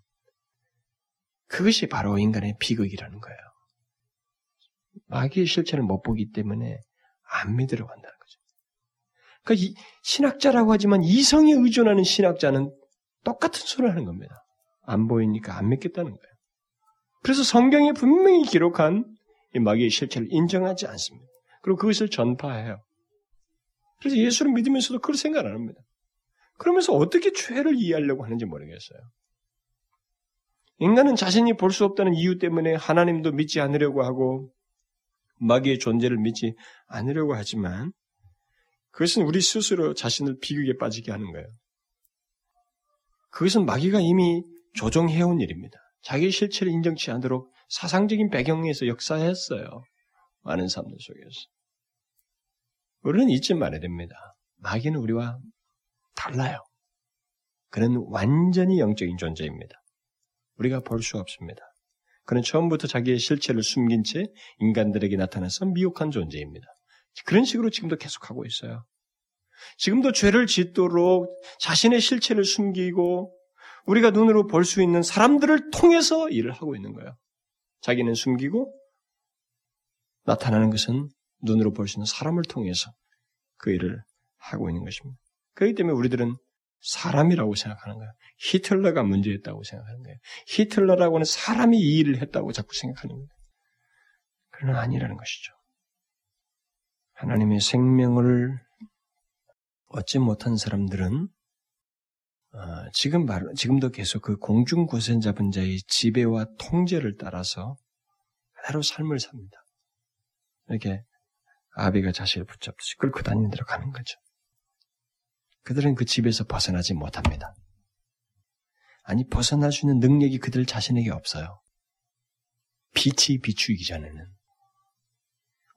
그것이 바로 인간의 비극이라는 거예요. 마귀의 실체를 못 보기 때문에 안 믿으려고 한다는 거죠. 그러니까 신학자라고 하지만 이성에 의존하는 신학자는 똑같은 소리를 하는 겁니다. 안 보이니까 안 믿겠다는 거예요. 그래서 성경에 분명히 기록한 이 마귀의 실체를 인정하지 않습니다. 그리고 그것을 전파해요. 그래서 예수를 믿으면서도 그걸 생각 안 합니다. 그러면서 어떻게 죄를 이해하려고 하는지 모르겠어요. 인간은 자신이 볼 수 없다는 이유 때문에 하나님도 믿지 않으려고 하고 마귀의 존재를 믿지 않으려고 하지만 그것은 우리 스스로 자신을 비극에 빠지게 하는 거예요. 그것은 마귀가 이미 조종해온 일입니다. 자기 실체를 인정치 않도록 사상적인 배경에서 역사했어요. 많은 사람들 속에서. 우리는 잊지 말아야 됩니다. 마귀는 우리와 달라요. 그는 완전히 영적인 존재입니다. 우리가 볼 수 없습니다. 그는 처음부터 자기의 실체를 숨긴 채 인간들에게 나타나서 미혹한 존재입니다. 그런 식으로 지금도 계속하고 있어요. 지금도 죄를 짓도록 자신의 실체를 숨기고 우리가 눈으로 볼 수 있는 사람들을 통해서 일을 하고 있는 거예요. 자기는 숨기고 나타나는 것은 눈으로 볼 수 있는 사람을 통해서 그 일을 하고 있는 것입니다. 그렇기 때문에 우리들은 사람이라고 생각하는 거예요. 히틀러가 문제였다고 생각하는 거예요. 히틀러라고는 사람이 이 일을 했다고 자꾸 생각하는 거예요. 그러나 아니라는 것이죠. 하나님의 생명을 얻지 못한 사람들은 어, 지금 말, 지금도 계속 그 공중 고생 잡은 자의 지배와 통제를 따라서 그대로 삶을 삽니다. 이렇게 아비가 자식을 붙잡듯이 끌고 다니는 대로 가는 거죠. 그들은 그 집에서 벗어나지 못합니다. 아니, 벗어날 수 있는 능력이 그들 자신에게 없어요. 빛이 비추기 전에는.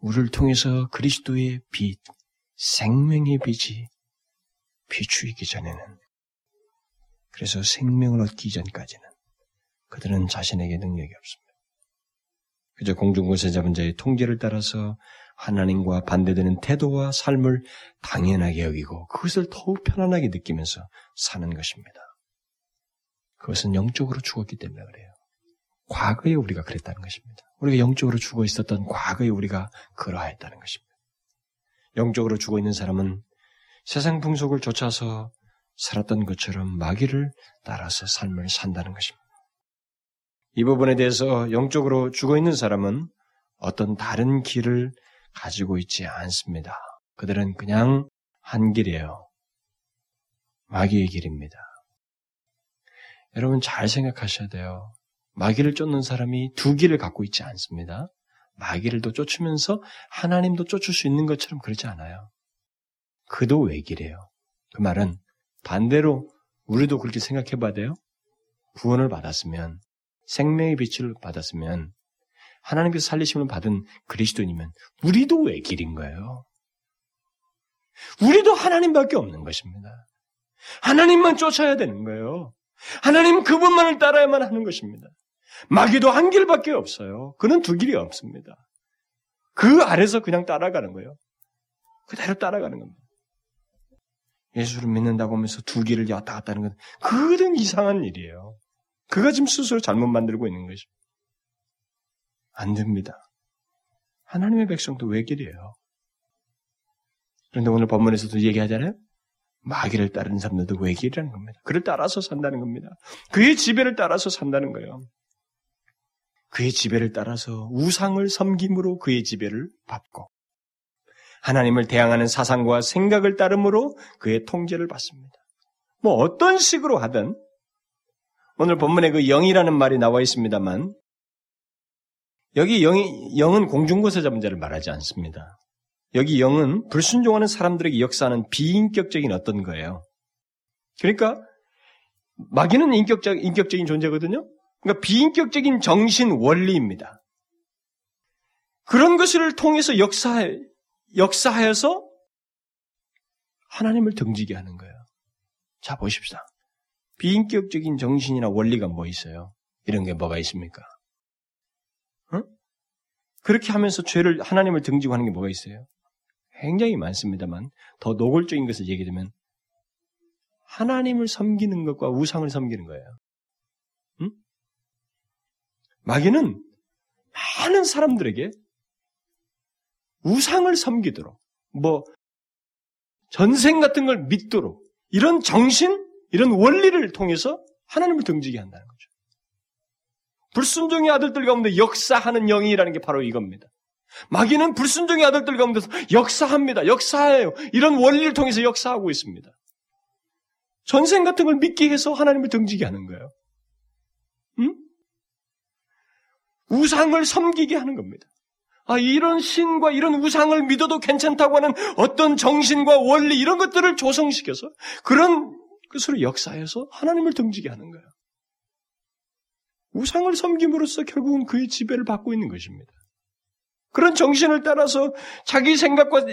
우리를 통해서 그리스도의 빛, 생명의 빛이 비추이기 전에는. 그래서 생명을 얻기 전까지는 그들은 자신에게 능력이 없습니다. 그저 잡은 자의 통제를 따라서 하나님과 반대되는 태도와 삶을 당연하게 여기고 그것을 더욱 편안하게 느끼면서 사는 것입니다. 그것은 영적으로 죽었기 때문에 그래요. 과거에 우리가 그랬다는 것입니다. 우리가 영적으로 죽어 있었던 과거에 우리가 그러했다는 것입니다. 영적으로 죽어 있는 사람은 세상 풍속을 쫓아서 살았던 것처럼 마귀를 따라서 삶을 산다는 것입니다. 이 부분에 대해서 영적으로 죽어 있는 사람은 어떤 다른 길을 가지고 있지 않습니다. 그들은 그냥 한 길이에요. 마귀의 길입니다. 여러분 잘 생각하셔야 돼요. 마귀를 쫓는 사람이 두 길을 갖고 있지 않습니다. 마귀를 또 쫓으면서 하나님도 쫓을 수 있는 것처럼 그러지 않아요. 그도 외길이에요. 그 말은 반대로 우리도 그렇게 생각해 봐야 돼요. 구원을 받았으면 생명의 빛을 받았으면 하나님께서 살리심을 받은 그리스도님은 우리도 외길인 거예요. 우리도 하나님밖에 없는 것입니다. 하나님만 쫓아야 되는 거예요. 하나님 그분만을 따라야만 하는 것입니다. 마귀도 한 길밖에 없어요. 그는 두 길이 없습니다. 그 아래서 그냥 따라가는 거예요. 그대로 따라가는 겁니다. 예수를 믿는다고 하면서 두 길을 왔다 갔다 하는 건 그런 이상한 일이에요. 그가 지금 스스로 잘못 만들고 있는 것입니다. 안 됩니다. 하나님의 백성도 외길이에요. 그런데 오늘 본문에서도 얘기하잖아요. 마귀를 따르는 사람들도 외길이라는 겁니다. 그를 따라서 산다는 겁니다. 그의 지배를 따라서 산다는 거예요. 그의 지배를 따라서 우상을 섬김으로 그의 지배를 받고 하나님을 대항하는 사상과 생각을 따름으로 그의 통제를 받습니다. 뭐 어떤 식으로 하든 오늘 본문에 그 영이라는 말이 나와 있습니다만 여기 영이, 영은 공중고사 잡은 자를 말하지 않습니다. 여기 영은 불순종하는 사람들에게 역사하는 비인격적인 어떤 거예요. 그러니까 마귀는 인격적, 인격적인 존재거든요. 그러니까 비인격적인 정신 원리입니다. 그런 것을 통해서 역사, 역사하여서 하나님을 등지게 하는 거예요. 자, 보십시다. 비인격적인 정신이나 원리가 뭐 있어요? 이런 게 뭐가 있습니까? 어? 그렇게 하면서 죄를 하나님을 등지고 하는 게 뭐가 있어요? 굉장히 많습니다만 더 노골적인 것을 얘기하면 하나님을 섬기는 것과 우상을 섬기는 거예요. 응? 마귀는 많은 사람들에게 우상을 섬기도록, 뭐, 전생 같은 걸 믿도록, 이런 정신, 이런 원리를 통해서 하나님을 등지게 한다는 거죠. 불순종의 아들들 가운데 역사하는 영이라는 게 바로 이겁니다. 마귀는 불순종의 아들들 가운데서 역사합니다. 역사해요. 이런 원리를 통해서 역사하고 있습니다. 전생 같은 걸 믿게 해서 하나님을 등지게 하는 거예요. 응? 우상을 섬기게 하는 겁니다. 아, 이런 신과 이런 우상을 믿어도 괜찮다고 하는 어떤 정신과 원리 이런 것들을 조성시켜서 그런 것으로 역사해서 하나님을 등지게 하는 거예요. 우상을 섬김으로써 결국은 그의 지배를 받고 있는 것입니다. 그런 정신을 따라서 자기 생각과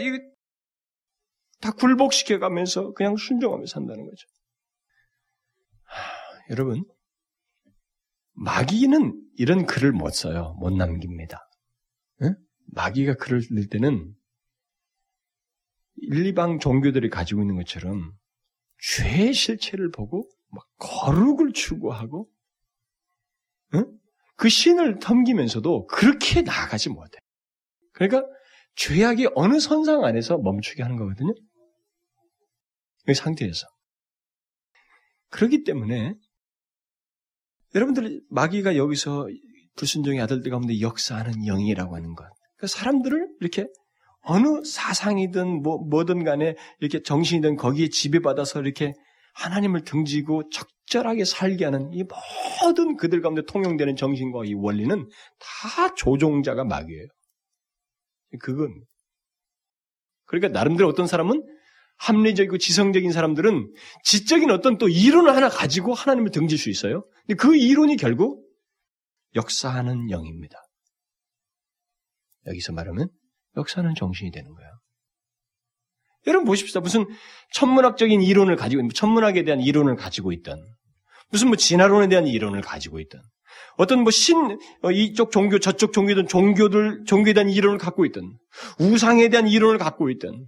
다 굴복시켜 가면서 그냥 순종하며 산다는 거죠. 하, 여러분, 마귀는 이런 글을 못 써요. 못 남깁니다. 응? 마귀가 글을 넣을 때는 1, 2방 종교들이 가지고 있는 것처럼 죄의 실체를 보고 막 거룩을 추구하고 응? 그 신을 섬기면서도 그렇게 나아가지 못해. 그러니까 죄악이 어느 선상 안에서 멈추게 하는 거거든요. 이 상태에서. 그렇기 때문에 여러분들 마귀가 여기서 불순종의 아들들 가운데 역사하는 영이라고 하는 것. 그러니까 사람들을 이렇게 어느 사상이든 뭐 뭐든 간에 이렇게 정신이든 거기에 지배받아서 이렇게 하나님을 등지고 적절하게 살게 하는 이 모든 그들 가운데 통용되는 정신과 이 원리는 다 조종자가 마귀예요. 그건. 그러니까 나름대로 어떤 사람은 합리적이고 지성적인 사람들은 지적인 어떤 또 이론을 하나 가지고 하나님을 등질 수 있어요. 근데 그 이론이 결국 역사하는 영입니다. 여기서 말하면 역사하는 정신이 되는 거예요. 여러분 보십시오. 무슨 천문학적인 이론을 가지고, 천문학에 대한 이론을 가지고 있던, 무슨 뭐 진화론에 대한 이론을 가지고 있던, 어떤 뭐 신, 어, 이쪽 종교, 저쪽 종교든 종교들, 종교에 대한 이론을 갖고 있던, 우상에 대한 이론을 갖고 있던,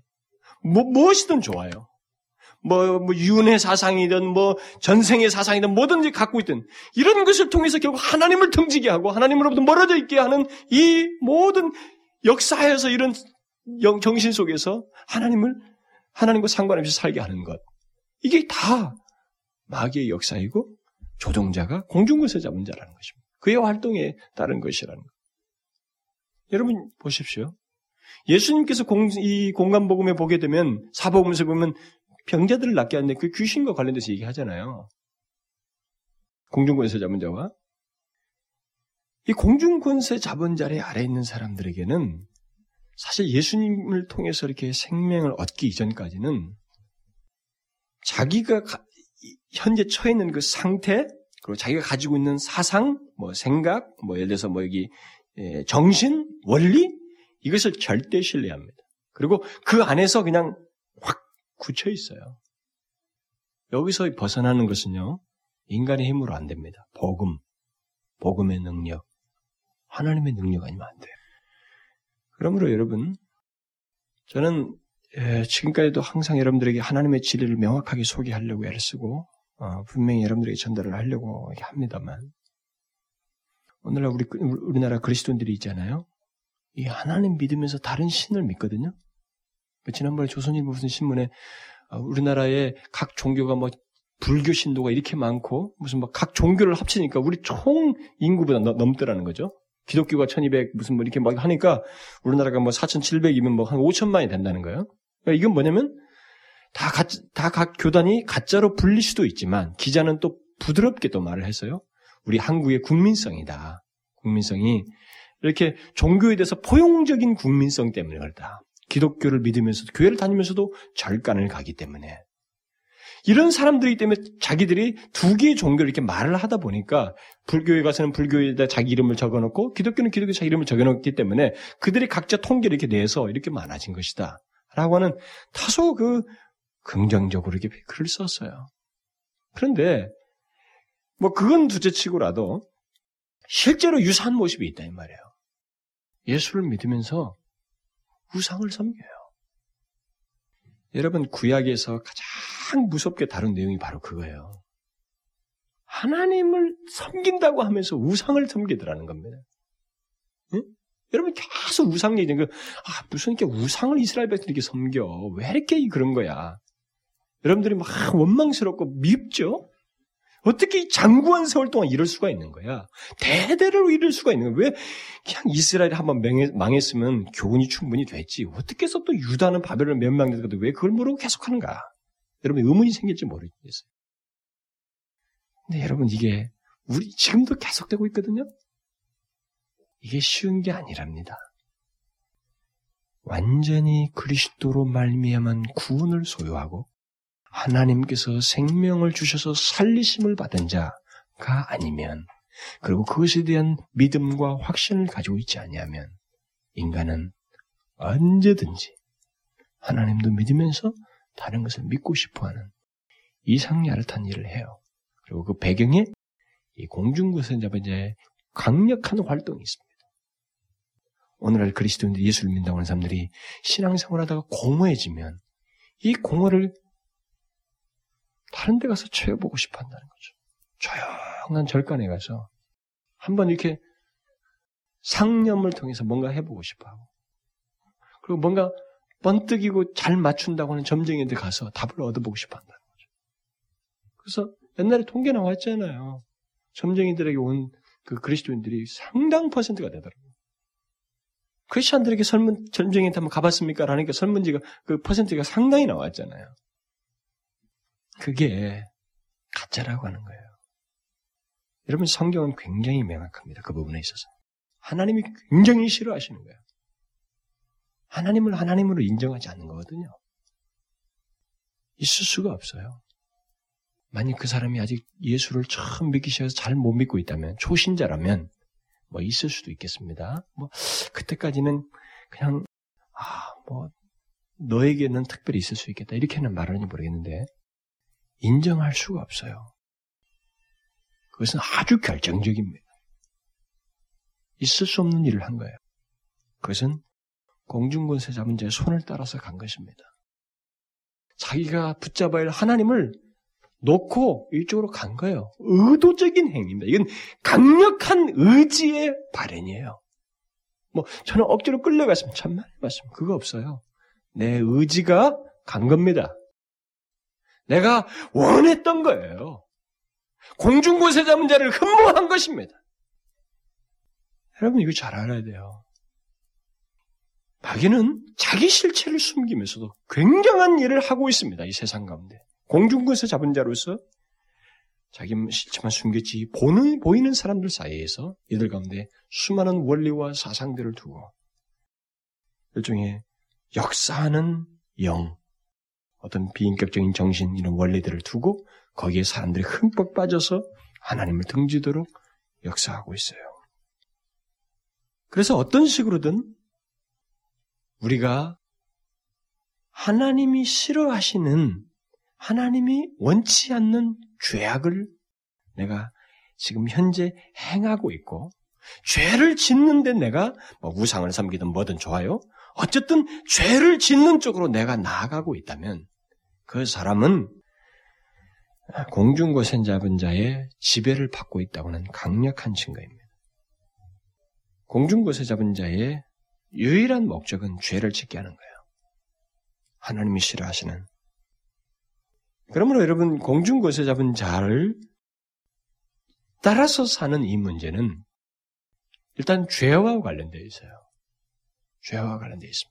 뭐, 무엇이든 좋아요. 뭐, 뭐, 윤회 사상이든, 뭐, 전생의 사상이든, 뭐든지 갖고 있든, 이런 것을 통해서 결국 하나님을 등지게 하고, 하나님으로부터 멀어져 있게 하는 이 모든 역사에서 이런 정신 속에서 하나님을, 하나님과 상관없이 살게 하는 것. 이게 다 마귀의 역사이고, 조종자가 공중권세 잡은 자라는 것입니다. 그의 활동에 따른 것이라는 것. 여러분, 보십시오. 예수님께서 공, 이 공간복음에 보게 되면, 사복음에서 보면 병자들을 낫게 하는데 그 귀신과 관련돼서 얘기하잖아요. 공중권세 잡은 자와 이 공중권세 잡은 자리 아래 있는 사람들에게는 사실 예수님을 통해서 이렇게 생명을 얻기 이전까지는 자기가 현재 처해 있는 그 상태 그리고 자기가 가지고 있는 사상, 뭐 생각, 뭐 예를 들어서 뭐 여기 예, 정신, 원리 이것을 절대 신뢰합니다. 그리고 그 안에서 그냥 확 굳혀 있어요. 여기서 벗어나는 것은요, 인간의 힘으로 안 됩니다. 복음, 복음의 능력, 하나님의 능력 아니면 안 돼요. 그러므로 여러분, 저는 예, 지금까지도 항상 여러분들에게 하나님의 진리를 명확하게 소개하려고 애를 쓰고 어, 분명히 여러분들에게 전달을 하려고 합니다만 오늘날 우리 우리나라 그리스도인들이 있잖아요. 이 하나님 믿으면서 다른 신을 믿거든요. 지난번에 조선일보 무슨 신문에 어, 우리나라의 각 종교가 뭐 불교 신도가 이렇게 많고 무슨 뭐각 종교를 합치니까 우리 총 인구보다 넘더라는 거죠. 기독교가 1200 무슨 뭐 이렇게 막 하니까 우리나라가 뭐 4700이면 뭐 한 5천만이 된다는 거예요. 그러니까 이건 뭐냐면 다 각, 다 각 교단이 가짜로 불릴 수도 있지만 기자는 또 부드럽게 또 말을 했어요. 우리 한국의 국민성이다. 국민성이 이렇게 종교에 대해서 포용적인 국민성 때문에 그렇다. 기독교를 믿으면서도 교회를 다니면서도 절간을 가기 때문에 이런 사람들이기 때문에 자기들이 두 개의 종교를 이렇게 말을 하다 보니까 불교에 가서는 불교에다 자기 이름을 적어놓고 기독교는 기독교 자기 이름을 적어놓기 때문에 그들이 각자 통계를 이렇게 내서 이렇게 많아진 것이다. 라고 하는 다소 그 긍정적으로 이렇게 글을 썼어요. 그런데 뭐 그건 두째치고라도 실제로 유사한 모습이 있다 이 말이에요. 예수를 믿으면서 우상을 섬겨요. 여러분 구약에서 가장 무섭게 다룬 내용이 바로 그거예요. 하나님을 섬긴다고 하면서 우상을 섬기더라는 겁니다. 응? 여러분 계속 우상 얘기, 그, 아, 무슨 이렇게 우상을 이스라엘 백성들이 섬겨. 왜 이렇게 그런 거야? 여러분들이 막 원망스럽고 밉죠? 어떻게 장구한 세월 동안 이럴 수가 있는 거야? 대대로 이럴 수가 있는 거야? 왜 그냥 이스라엘이 한번 망했으면 교훈이 충분히 됐지. 어떻게 해서 또 유다는 바벨론 멸망됐거든. 왜 그걸 모르고 계속하는가? 여러분 의문이 생길지 모르겠어요. 근데 여러분 이게 우리 지금도 계속되고 있거든요. 이게 쉬운 게 아니랍니다. 완전히 그리스도로 말미암은 구원을 소유하고 하나님께서 생명을 주셔서 살리심을 받은 자가 아니면 그리고 그것에 대한 믿음과 확신을 가지고 있지 아니하면 인간은 언제든지 하나님도 믿으면서 다른 것을 믿고 싶어하는 이상야릇한 일을 해요. 그리고 그 배경에 이 공중구선자분의 강력한 활동이 있습니다. 오늘날 그리스도인들 예수를 믿는다고 하는 사람들이 신앙생활 하다가 공허해지면 이 공허를 다른 데 가서 채워보고 싶어 한다는 거죠. 조용한 절간에 가서 한번 이렇게 상념을 통해서 뭔가 해보고 싶어 하고 그리고 뭔가 번뜩이고 잘 맞춘다고 하는 점쟁이들 가서 답을 얻어보고 싶어 한다는 거죠. 그래서 옛날에 통계 나왔잖아요. 점쟁이들에게 온 그 그리스도인들이 상당 퍼센트가 되더라고요. 크리스천들에게 설문, 점쟁이한테 한번 가봤습니까? 라니까 설문지가, 그 퍼센트가 상당히 나왔잖아요. 그게 가짜라고 하는 거예요. 여러분 성경은 굉장히 명확합니다. 그 부분에 있어서. 하나님이 굉장히 싫어하시는 거예요. 하나님을 하나님으로 인정하지 않는 거거든요. 있을 수가 없어요. 만약 그 사람이 아직 예수를 처음 믿기 시작해서 잘 못 믿고 있다면, 초신자라면, 뭐 있을 수도 있겠습니다. 뭐, 그때까지는 그냥, 아, 뭐, 너에게는 특별히 있을 수 있겠다. 이렇게는 말하는지 모르겠는데, 인정할 수가 없어요. 그것은 아주 결정적입니다. 있을 수 없는 일을 한 거예요. 그것은 공중권세 잡은 자의 손을 따라서 간 것입니다. 자기가 붙잡아야 할 하나님을 놓고 이쪽으로 간 거예요. 의도적인 행위입니다. 이건 강력한 의지의 발현이에요. 뭐 저는 억지로 끌려갔으면 참말 말씀 그거 없어요. 내 의지가 간 겁니다. 내가 원했던 거예요. 공중고세 잡은 자를 흠모한 것입니다. 여러분 이거 잘 알아야 돼요. 마귀는 자기 실체를 숨기면서도 굉장한 일을 하고 있습니다. 이 세상 가운데. 공중고세 잡은 자로서 자기 실체만 숨겼지 보는, 보이는 사람들 사이에서 이들 가운데 수많은 원리와 사상들을 두고 일종의 역사하는 영, 어떤 비인격적인 정신 이런 원리들을 두고 거기에 사람들이 흠뻑 빠져서 하나님을 등지도록 역사하고 있어요. 그래서 어떤 식으로든 우리가 하나님이 싫어하시는 하나님이 원치 않는 죄악을 내가 지금 현재 행하고 있고 죄를 짓는데 내가 뭐 우상을 섬기든 뭐든 좋아요. 어쨌든 죄를 짓는 쪽으로 내가 나아가고 있다면 그 사람은 공중고생 잡은 자의 지배를 받고 있다고는 강력한 증거입니다. 공중고세 잡은 자의 유일한 목적은 죄를 짓게 하는 거예요. 하나님이 싫어하시는. 그러므로 여러분 공중고세 잡은 자를 따라서 사는 이 문제는 일단 죄와 관련되어 있어요. 죄와 관련되어 있습니다.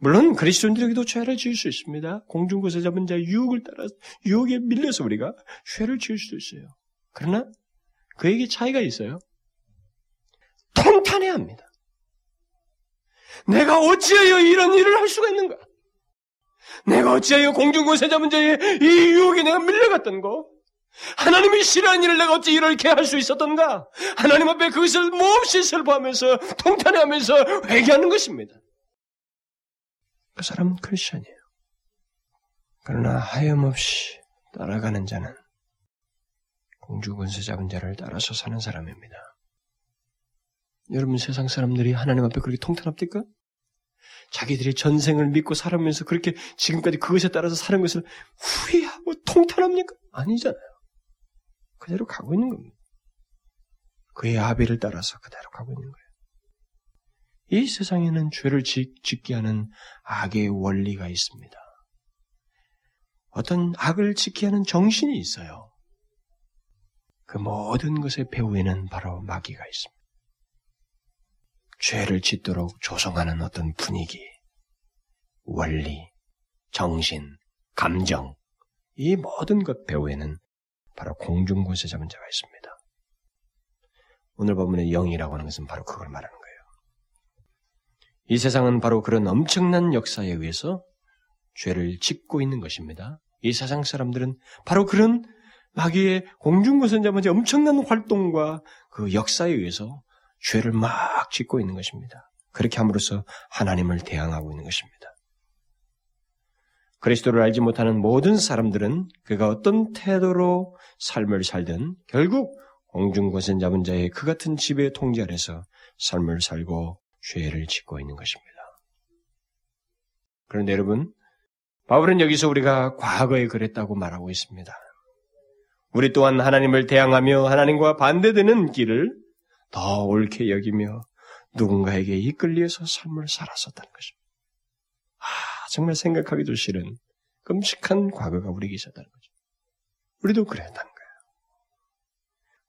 물론 그리스도인들에게도 죄를 지을 수 있습니다. 공중고세 잡은 자의 유혹을 따라 유혹에 밀려서 우리가 죄를 지을 수도 있어요. 그러나 그에게 차이가 있어요. 통탄해야 합니다. 내가 어찌하여 이런 일을 할 수가 있는가? 내가 어찌하여 잡은 자의 이 유혹에 내가 밀려갔던 거? 하나님이 싫어하는 일을 내가 어찌 이렇게 할 수 있었던가? 하나님 앞에 그것을 몹시 슬퍼하면서 통탄해하면서 회개하는 것입니다. 그 사람은 크리스천이에요. 그러나 하염없이 따라가는 자는 공주권세 잡은 자를 따라서 사는 사람입니다. 여러분 세상 사람들이 하나님 앞에 그렇게 통탄합니까? 자기들이 전생을 믿고 살아면서 그렇게 지금까지 그것에 따라서 사는 것을 후회하고 통탄합니까? 아니잖아요. 그대로 가고 있는 겁니다. 그의 아비를 따라서 그대로 가고 있는 거예요. 이 세상에는 죄를 짓, 짓게 하는 악의 원리가 있습니다. 어떤 악을 짓게 하는 정신이 있어요. 그 모든 것의 배후에는 바로 마귀가 있습니다. 죄를 짓도록 조성하는 어떤 분위기, 원리, 정신, 감정, 이 모든 것 배후에는 바로 공중권세 잡은 자가 있습니다. 오늘 본문의 영이라고 하는 것은 바로 그걸 말하는 거예요. 이 세상은 바로 그런 엄청난 역사에 의해서 죄를 짓고 있는 것입니다. 이 세상 사람들은 바로 그런 마귀의 공중권선자문제 엄청난 활동과 그 역사에 의해서 죄를 막 짓고 있는 것입니다. 그렇게 함으로써 하나님을 대항하고 있는 것입니다. 그리스도를 알지 못하는 모든 사람들은 그가 어떤 태도로 삶을 살든 결국 공중권선 잡은 자의 그 같은 지배의 통제 아래서 삶을 살고 죄를 짓고 있는 것입니다. 그런데 여러분, 바울은 여기서 우리가 과거에 그랬다고 말하고 있습니다. 우리 또한 하나님을 대항하며 하나님과 반대되는 길을 더 옳게 여기며 누군가에게 이끌려서 삶을 살았었다는 것입니다. 아, 정말 생각하기도 싫은 끔찍한 과거가 우리에게 있었다는 거죠. 우리도 그랬다는 거예요.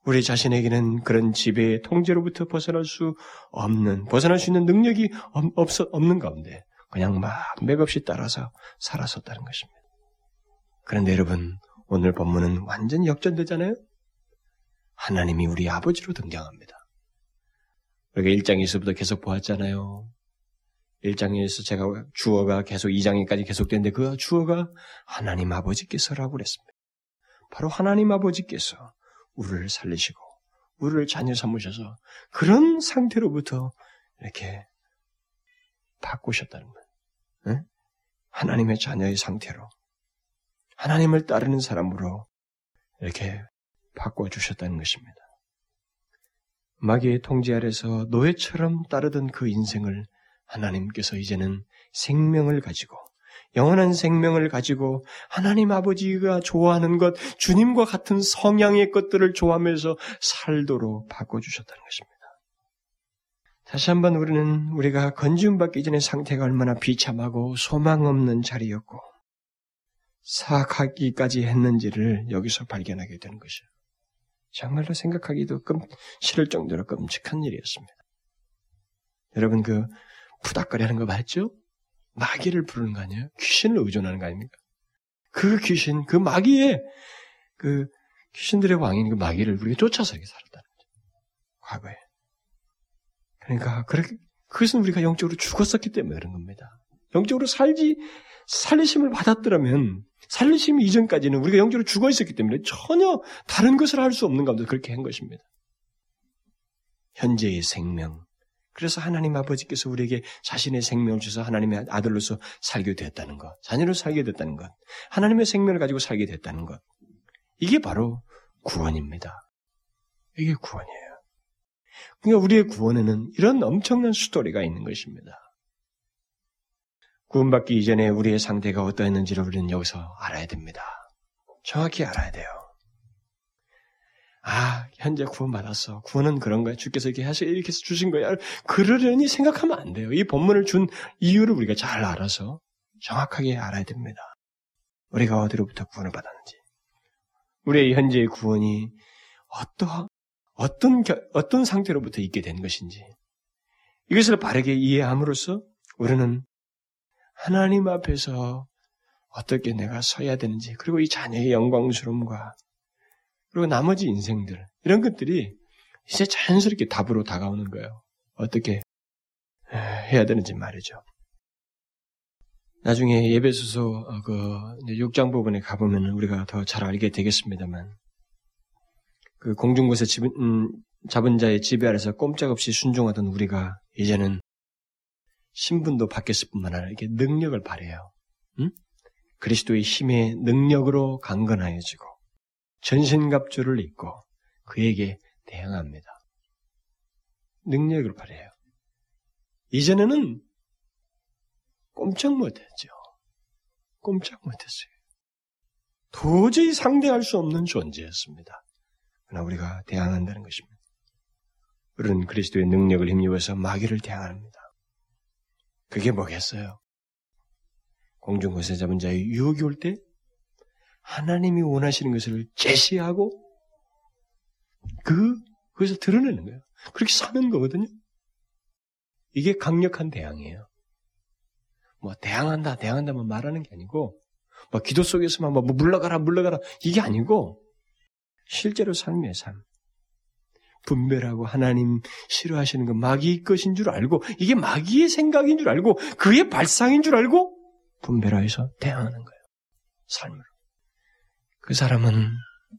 우리 자신에게는 그런 지배의 통제로부터 벗어날 수 없는, 벗어날 수 있는 능력이 없, 없는 가운데 그냥 막 맥없이 따라서 살았었다는 것입니다. 그런데 여러분, 오늘 본문은 완전 역전되잖아요? 하나님이 우리 아버지로 등장합니다. 우리가 1장에서부터 계속 보았잖아요. 1장에서 제가 주어가 계속 2장에까지 계속되는데 그 주어가 하나님 아버지께서라고 그랬습니다. 바로 하나님 아버지께서 우리를 살리시고 우리를 자녀 삼으셔서 그런 상태로부터 이렇게 바꾸셨다는 거예요. 네? 하나님의 자녀의 상태로 하나님을 따르는 사람으로 이렇게 바꿔 주셨다는 것입니다. 마귀의 통제 아래서 노예처럼 따르던 그 인생을 하나님께서 이제는 생명을 가지고 영원한 생명을 가지고 하나님 아버지가 좋아하는 것, 주님과 같은 성향의 것들을 좋아하면서 살도록 바꿔주셨다는 것입니다. 다시 한번 우리는 우리가 건지움받기 전의 상태가 얼마나 비참하고 소망 없는 자리였고 사악하기까지 했는지를 여기서 발견하게 되는 것이에요. 정말로 생각하기도 끔, 싫을 정도로 끔찍한 일이었습니다. 여러분 그 푸닥거리 하는 거 봤죠? 마귀를 부르는 거 아니에요? 귀신을 의존하는 거 아닙니까? 그 귀신, 그 마귀의 그 귀신들의 왕인 그 마귀를 우리가 쫓아서 이렇게 살았다는 거죠. 과거에. 그러니까 그렇게 그것은 우리가 영적으로 죽었었기 때문에 그런 겁니다. 영적으로 살지 살리심을 받았더라면 살리심 이전까지는 우리가 영적으로 죽어 있었기 때문에 전혀 다른 것을 할 수 없는 가운데 그렇게 한 것입니다. 현재의 생명. 그래서 하나님 아버지께서 우리에게 자신의 생명을 주셔서 하나님의 아들로서 살게 되었다는 것, 자녀로 살게 됐다는 것, 하나님의 생명을 가지고 살게 됐다는 것. 이게 바로 구원입니다. 이게 구원이에요. 그러니까 우리의 구원에는 이런 엄청난 스토리가 있는 것입니다. 구원받기 이전에 우리의 상태가 어떠했는지를 우리는 여기서 알아야 됩니다. 정확히 알아야 돼요. 아, 현재 구원받았어. 구원은 그런 거야. 주께서 이렇게 하시, 이렇게 해서 주신 거야. 그러려니 생각하면 안 돼요. 이 본문을 준 이유를 우리가 잘 알아서 정확하게 알아야 됩니다. 우리가 어디로부터 구원을 받았는지. 우리의 현재의 구원이 어떠, 어떤, 어떤 상태로부터 있게 된 것인지. 이것을 바르게 이해함으로써 우리는 하나님 앞에서 어떻게 내가 서야 되는지, 그리고 이 자녀의 영광스러움과, 그리고 나머지 인생들, 이런 것들이 이제 자연스럽게 답으로 다가오는 거예요. 어떻게 해야 되는지 말이죠. 나중에 예배소서 어, 그 6장 부분에 가보면 우리가 더 잘 알게 되겠습니다만, 그 공중곳에 집은, 음, 잡은 자의 지배 아래서 꼼짝없이 순종하던 우리가 이제는 신분도 바뀌었을 뿐만 아니라 이게 능력을 발해요. 응? 그리스도의 힘의 능력으로 강건하여지고 전신갑주를 입고 그에게 대항합니다. 능력을 발해요. 이전에는 꼼짝 못했죠. 꼼짝 못했어요. 도저히 상대할 수 없는 존재였습니다. 그러나 우리가 대항한다는 것입니다. 우리는 그리스도의 능력을 힘입어서 마귀를 대항합니다. 그게 뭐겠어요? 공중것에 잡은 자의 유혹이 올 때 하나님이 원하시는 것을 제시하고 그 그것을 드러내는 거예요. 그렇게 사는 거거든요. 이게 강력한 대항이에요. 뭐 대항한다, 대항한다만 말하는 게 아니고 뭐 기도 속에서만 뭐 물러가라, 물러가라 이게 아니고 실제로 삶의 삶. 분별하고 하나님 싫어하시는 건 마귀의 것인 줄 알고 이게 마귀의 생각인 줄 알고 그의 발상인 줄 알고 분별하여서 대항하는 거예요. 삶으로. 그 사람은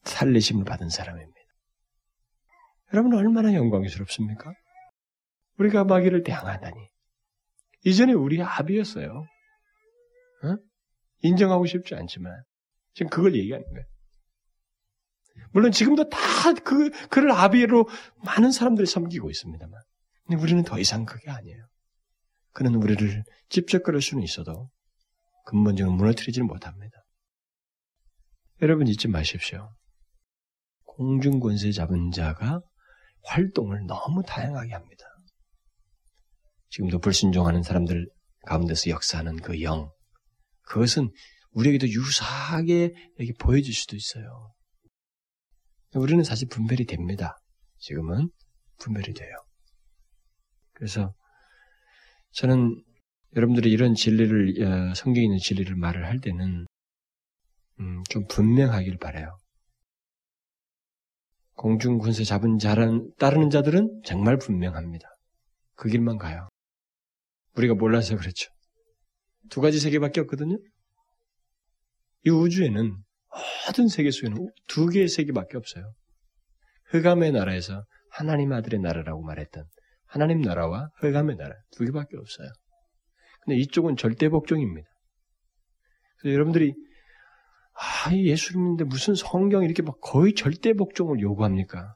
살리심을 받은 사람입니다. 여러분 얼마나 영광스럽습니까? 우리가 마귀를 대항하다니. 이전에 우리 압이었어요. 어? 인정하고 싶지 않지만 지금 그걸 얘기하는 거예요. 물론 지금도 다 그, 그를 아비로 많은 사람들이 섬기고 있습니다만. 근데 우리는 더 이상 그게 아니에요. 그는 우리를 찝쩍거릴 수는 있어도 근본적으로 무너뜨리지는 못합니다. 여러분 잊지 마십시오. 공중 권세 잡은 자가 활동을 너무 다양하게 합니다. 지금도 불순종하는 사람들 가운데서 역사하는 그 영, 그것은 우리에게도 유사하게 이렇게 보여질 수도 있어요. 우리는 사실 분별이 됩니다. 지금은 분별이 돼요. 그래서 저는 여러분들이 이런 진리를 어, 성경에 있는 진리를 말을 할 때는 음, 좀 분명하길 바래요. 공중 군세 잡은 자란 따르는 자들은 정말 분명합니다. 그 길만 가요. 우리가 몰라서 그렇죠. 두 가지 세계밖에 없거든요. 이 우주에는 모든 세계 속에는 두 개의 세계밖에 없어요. 흑암의 나라에서 하나님 아들의 나라라고 말했던 하나님 나라와 흑암의 나라 두 개밖에 없어요. 근데 이쪽은 절대 복종입니다. 그래서 여러분들이 아, 예수님인데 무슨 성경 이렇게 막 거의 절대 복종을 요구합니까?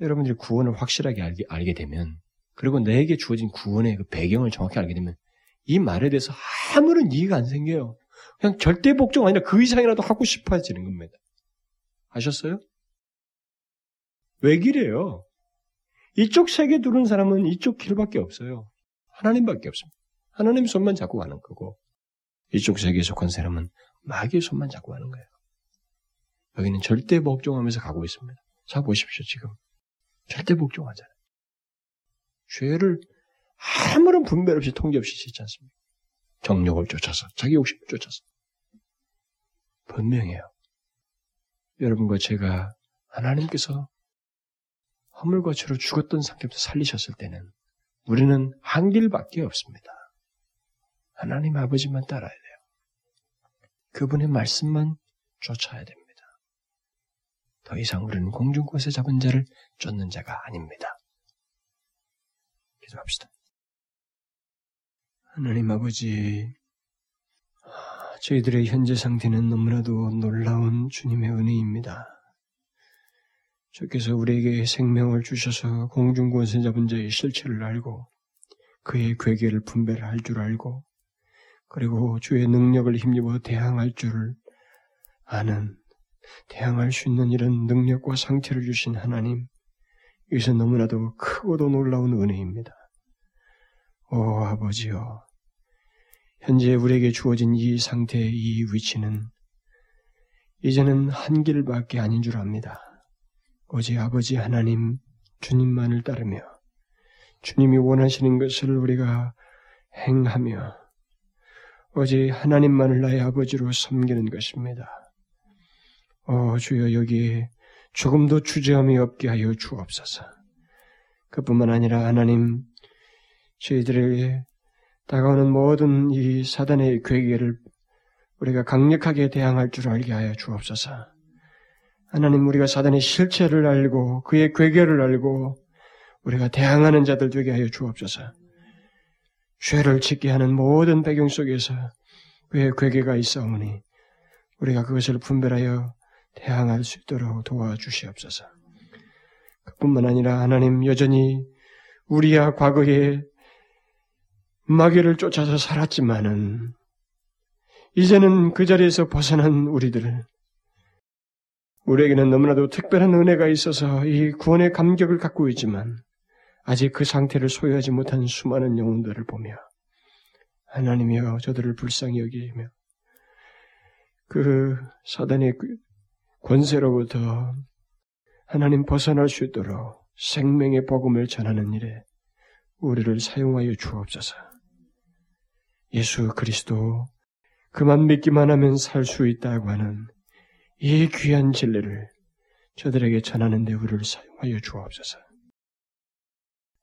여러분들이 구원을 확실하게 알게, 알게 되면 그리고 내게 주어진 구원의 그 배경을 정확히 알게 되면 이 말에 대해서 아무런 이해가 안 생겨요. 그냥 절대 복종 아니라 그 이상이라도 하고 싶어지는 겁니다. 아셨어요? 왜 그래요? 이쪽 세계 두른 사람은 이쪽 길밖에 없어요. 하나님밖에 없습니다. 하나님 손만 잡고 가는 거고 이쪽 세계에 속한 사람은 마귀의 손만 잡고 가는 거예요. 여기는 절대 복종하면서 가고 있습니다. 자 보십시오 지금 절대 복종하잖아요. 죄를 아무런 분별 없이 통제 없이 짓지 않습니까? 정욕을 쫓아서, 자기 욕심을 쫓아서. 분명해요. 여러분과 제가 하나님께서 허물과 죄로 죽었던 상태부터 살리셨을 때는 우리는 한 길밖에 없습니다. 하나님 아버지만 따라야 돼요. 그분의 말씀만 쫓아야 됩니다. 더 이상 우리는 공중곳에 잡은 자를 쫓는 자가 아닙니다. 기도합시다. 하나님 아버지, 저희들의 현재 상태는 너무나도 놀라운 주님의 은혜입니다. 주께서 우리에게 생명을 주셔서 공중권세 잡은 자의 실체를 알고 그의 괴계를 분별할 줄 알고 그리고 주의 능력을 힘입어 대항할 줄을 아는 대항할 수 있는 이런 능력과 상태를 주신 하나님 이것은 너무나도 크고도 놀라운 은혜입니다. 오 아버지여 현재 우리에게 주어진 이 상태의 이 위치는 이제는 한 길밖에 아닌 줄 압니다. 오직 아버지 하나님 주님만을 따르며 주님이 원하시는 것을 우리가 행하며 오직 하나님만을 나의 아버지로 섬기는 것입니다. 오 주여 여기에 조금도 주저함이 없게 하여 주옵소서. 그뿐만 아니라 하나님 저희들에게 다가오는 모든 이 사단의 괴계를 우리가 강력하게 대항할 줄 알게 하여 주옵소서. 하나님 우리가 사단의 실체를 알고 그의 괴계를 알고 우리가 대항하는 자들 되게 하여 주옵소서. 죄를 짓게 하는 모든 배경 속에서 그의 괴계가 있어오니 우리가 그것을 분별하여 대항할 수 있도록 도와주시옵소서. 그뿐만 아니라 하나님 여전히 우리야 과거에 마귀를 쫓아서 살았지만은 이제는 그 자리에서 벗어난 우리들을 우리에게는 너무나도 특별한 은혜가 있어서 이 구원의 감격을 갖고 있지만 아직 그 상태를 소유하지 못한 수많은 영혼들을 보며 하나님이여 저들을 불쌍히 여기며 그 사단의 권세로부터 하나님 벗어날 수 있도록 생명의 복음을 전하는 일에 우리를 사용하여 주옵소서. 예수 그리스도 그만 믿기만 하면 살 수 있다고 하는 이 귀한 진리를 저들에게 전하는 데 우리를 사용하여 주옵소서.